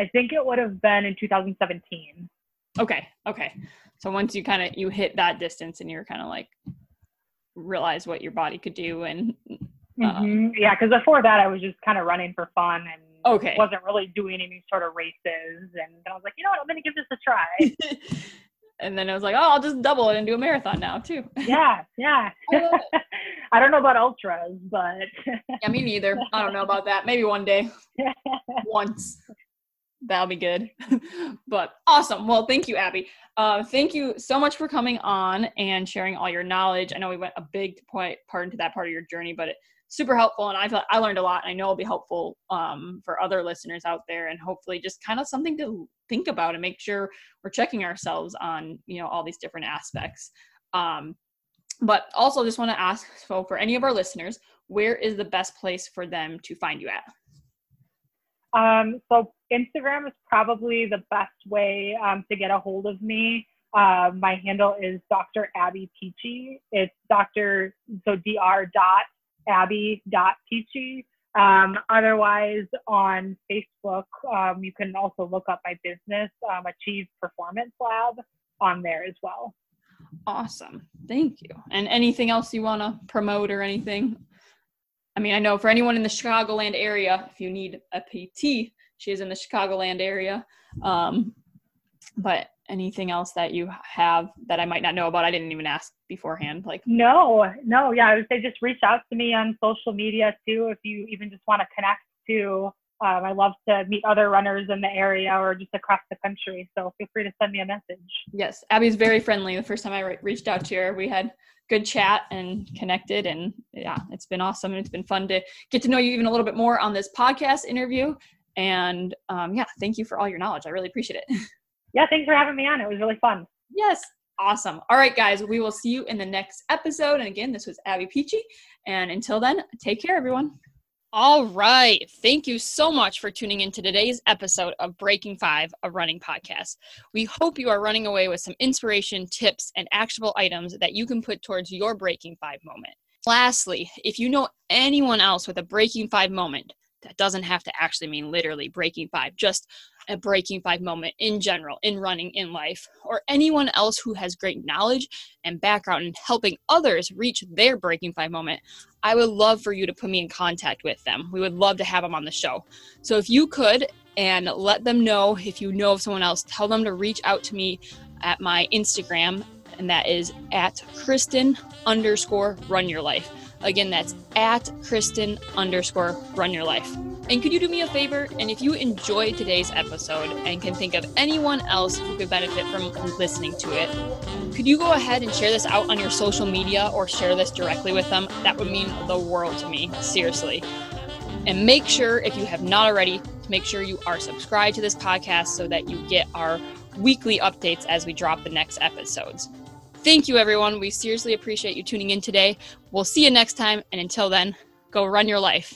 I think it would have been in 2017. Okay. Okay. So once you kind of you hit that distance and you're kind of like realize what your body could do and um, mm-hmm. yeah, because before that I was just kind of running for fun and okay wasn't really doing any sort of races and I was like, you know what, I'm gonna give this a try. and then I was like, oh, I'll just double it and do a marathon now too. yeah, yeah. I don't know about ultras, but yeah, me neither. I don't know about that. Maybe one day, once that'll be good. but awesome. Well, thank you, Abby. Uh, thank you so much for coming on and sharing all your knowledge. I know we went a big point part into that part of your journey, but it super helpful and I feel I learned a lot and I know it'll be helpful um, for other listeners out there and hopefully just kind of something to think about and make sure we're checking ourselves on you know all these different aspects. Um, but also just want to ask so for any of our listeners, where is the best place for them to find you at? Um, so Instagram is probably the best way um, to get a hold of me. Uh, my handle is Dr. Abby Peachy. It's Dr. so Dr. dot Abby dot Peachy. Um, otherwise, on Facebook, um, you can also look up my business, um, Achieve Performance Lab, on there as well. Awesome. Thank you. And anything else you want to promote or anything? I mean, I know for anyone in the Chicagoland area, if you need a PT, she is in the Chicagoland area. Um, but anything else that you have that I might not know about? I didn't even ask beforehand. Like, no, no, yeah, I would say just reach out to me on social media too if you even just want to connect to. Um, I love to meet other runners in the area or just across the country. So feel free to send me a message. Yes, Abby's very friendly. The first time I re- reached out to her, we had good chat and connected and yeah it's been awesome and it's been fun to get to know you even a little bit more on this podcast interview and um, yeah thank you for all your knowledge i really appreciate it yeah thanks for having me on. It was really fun. Yes. Awesome. All right guys we will see you in the next episode. And again this was abby peachy. And until then take care everyone. All right. Thank you so much for tuning in to today's episode of Breaking Five, a running podcast. We hope you are running away with some inspiration, tips, and actionable items that you can put towards your Breaking Five moment. Lastly, if you know anyone else with a Breaking Five moment, that doesn't have to actually mean literally breaking five, just a breaking five moment in general, in running, in life, or anyone else who has great knowledge and background in helping others reach their breaking five moment, I would love for you to put me in contact with them. We would love to have them on the show. So if you could, and let them know if you know of someone else, tell them to reach out to me at my Instagram, and that is at Kristen underscore run your life. Again, that's at Kristen underscore run your life. And could you do me a favor? And if you enjoyed today's episode and can think of anyone else who could benefit from listening to it, could you go ahead and share this out on your social media or share this directly with them? That would mean the world to me, seriously. And make sure, if you have not already, to make sure you are subscribed to this podcast so that you get our weekly updates as we drop the next episodes. Thank you, everyone. We seriously appreciate you tuning in today. We'll see you next time. And until then, go run your life.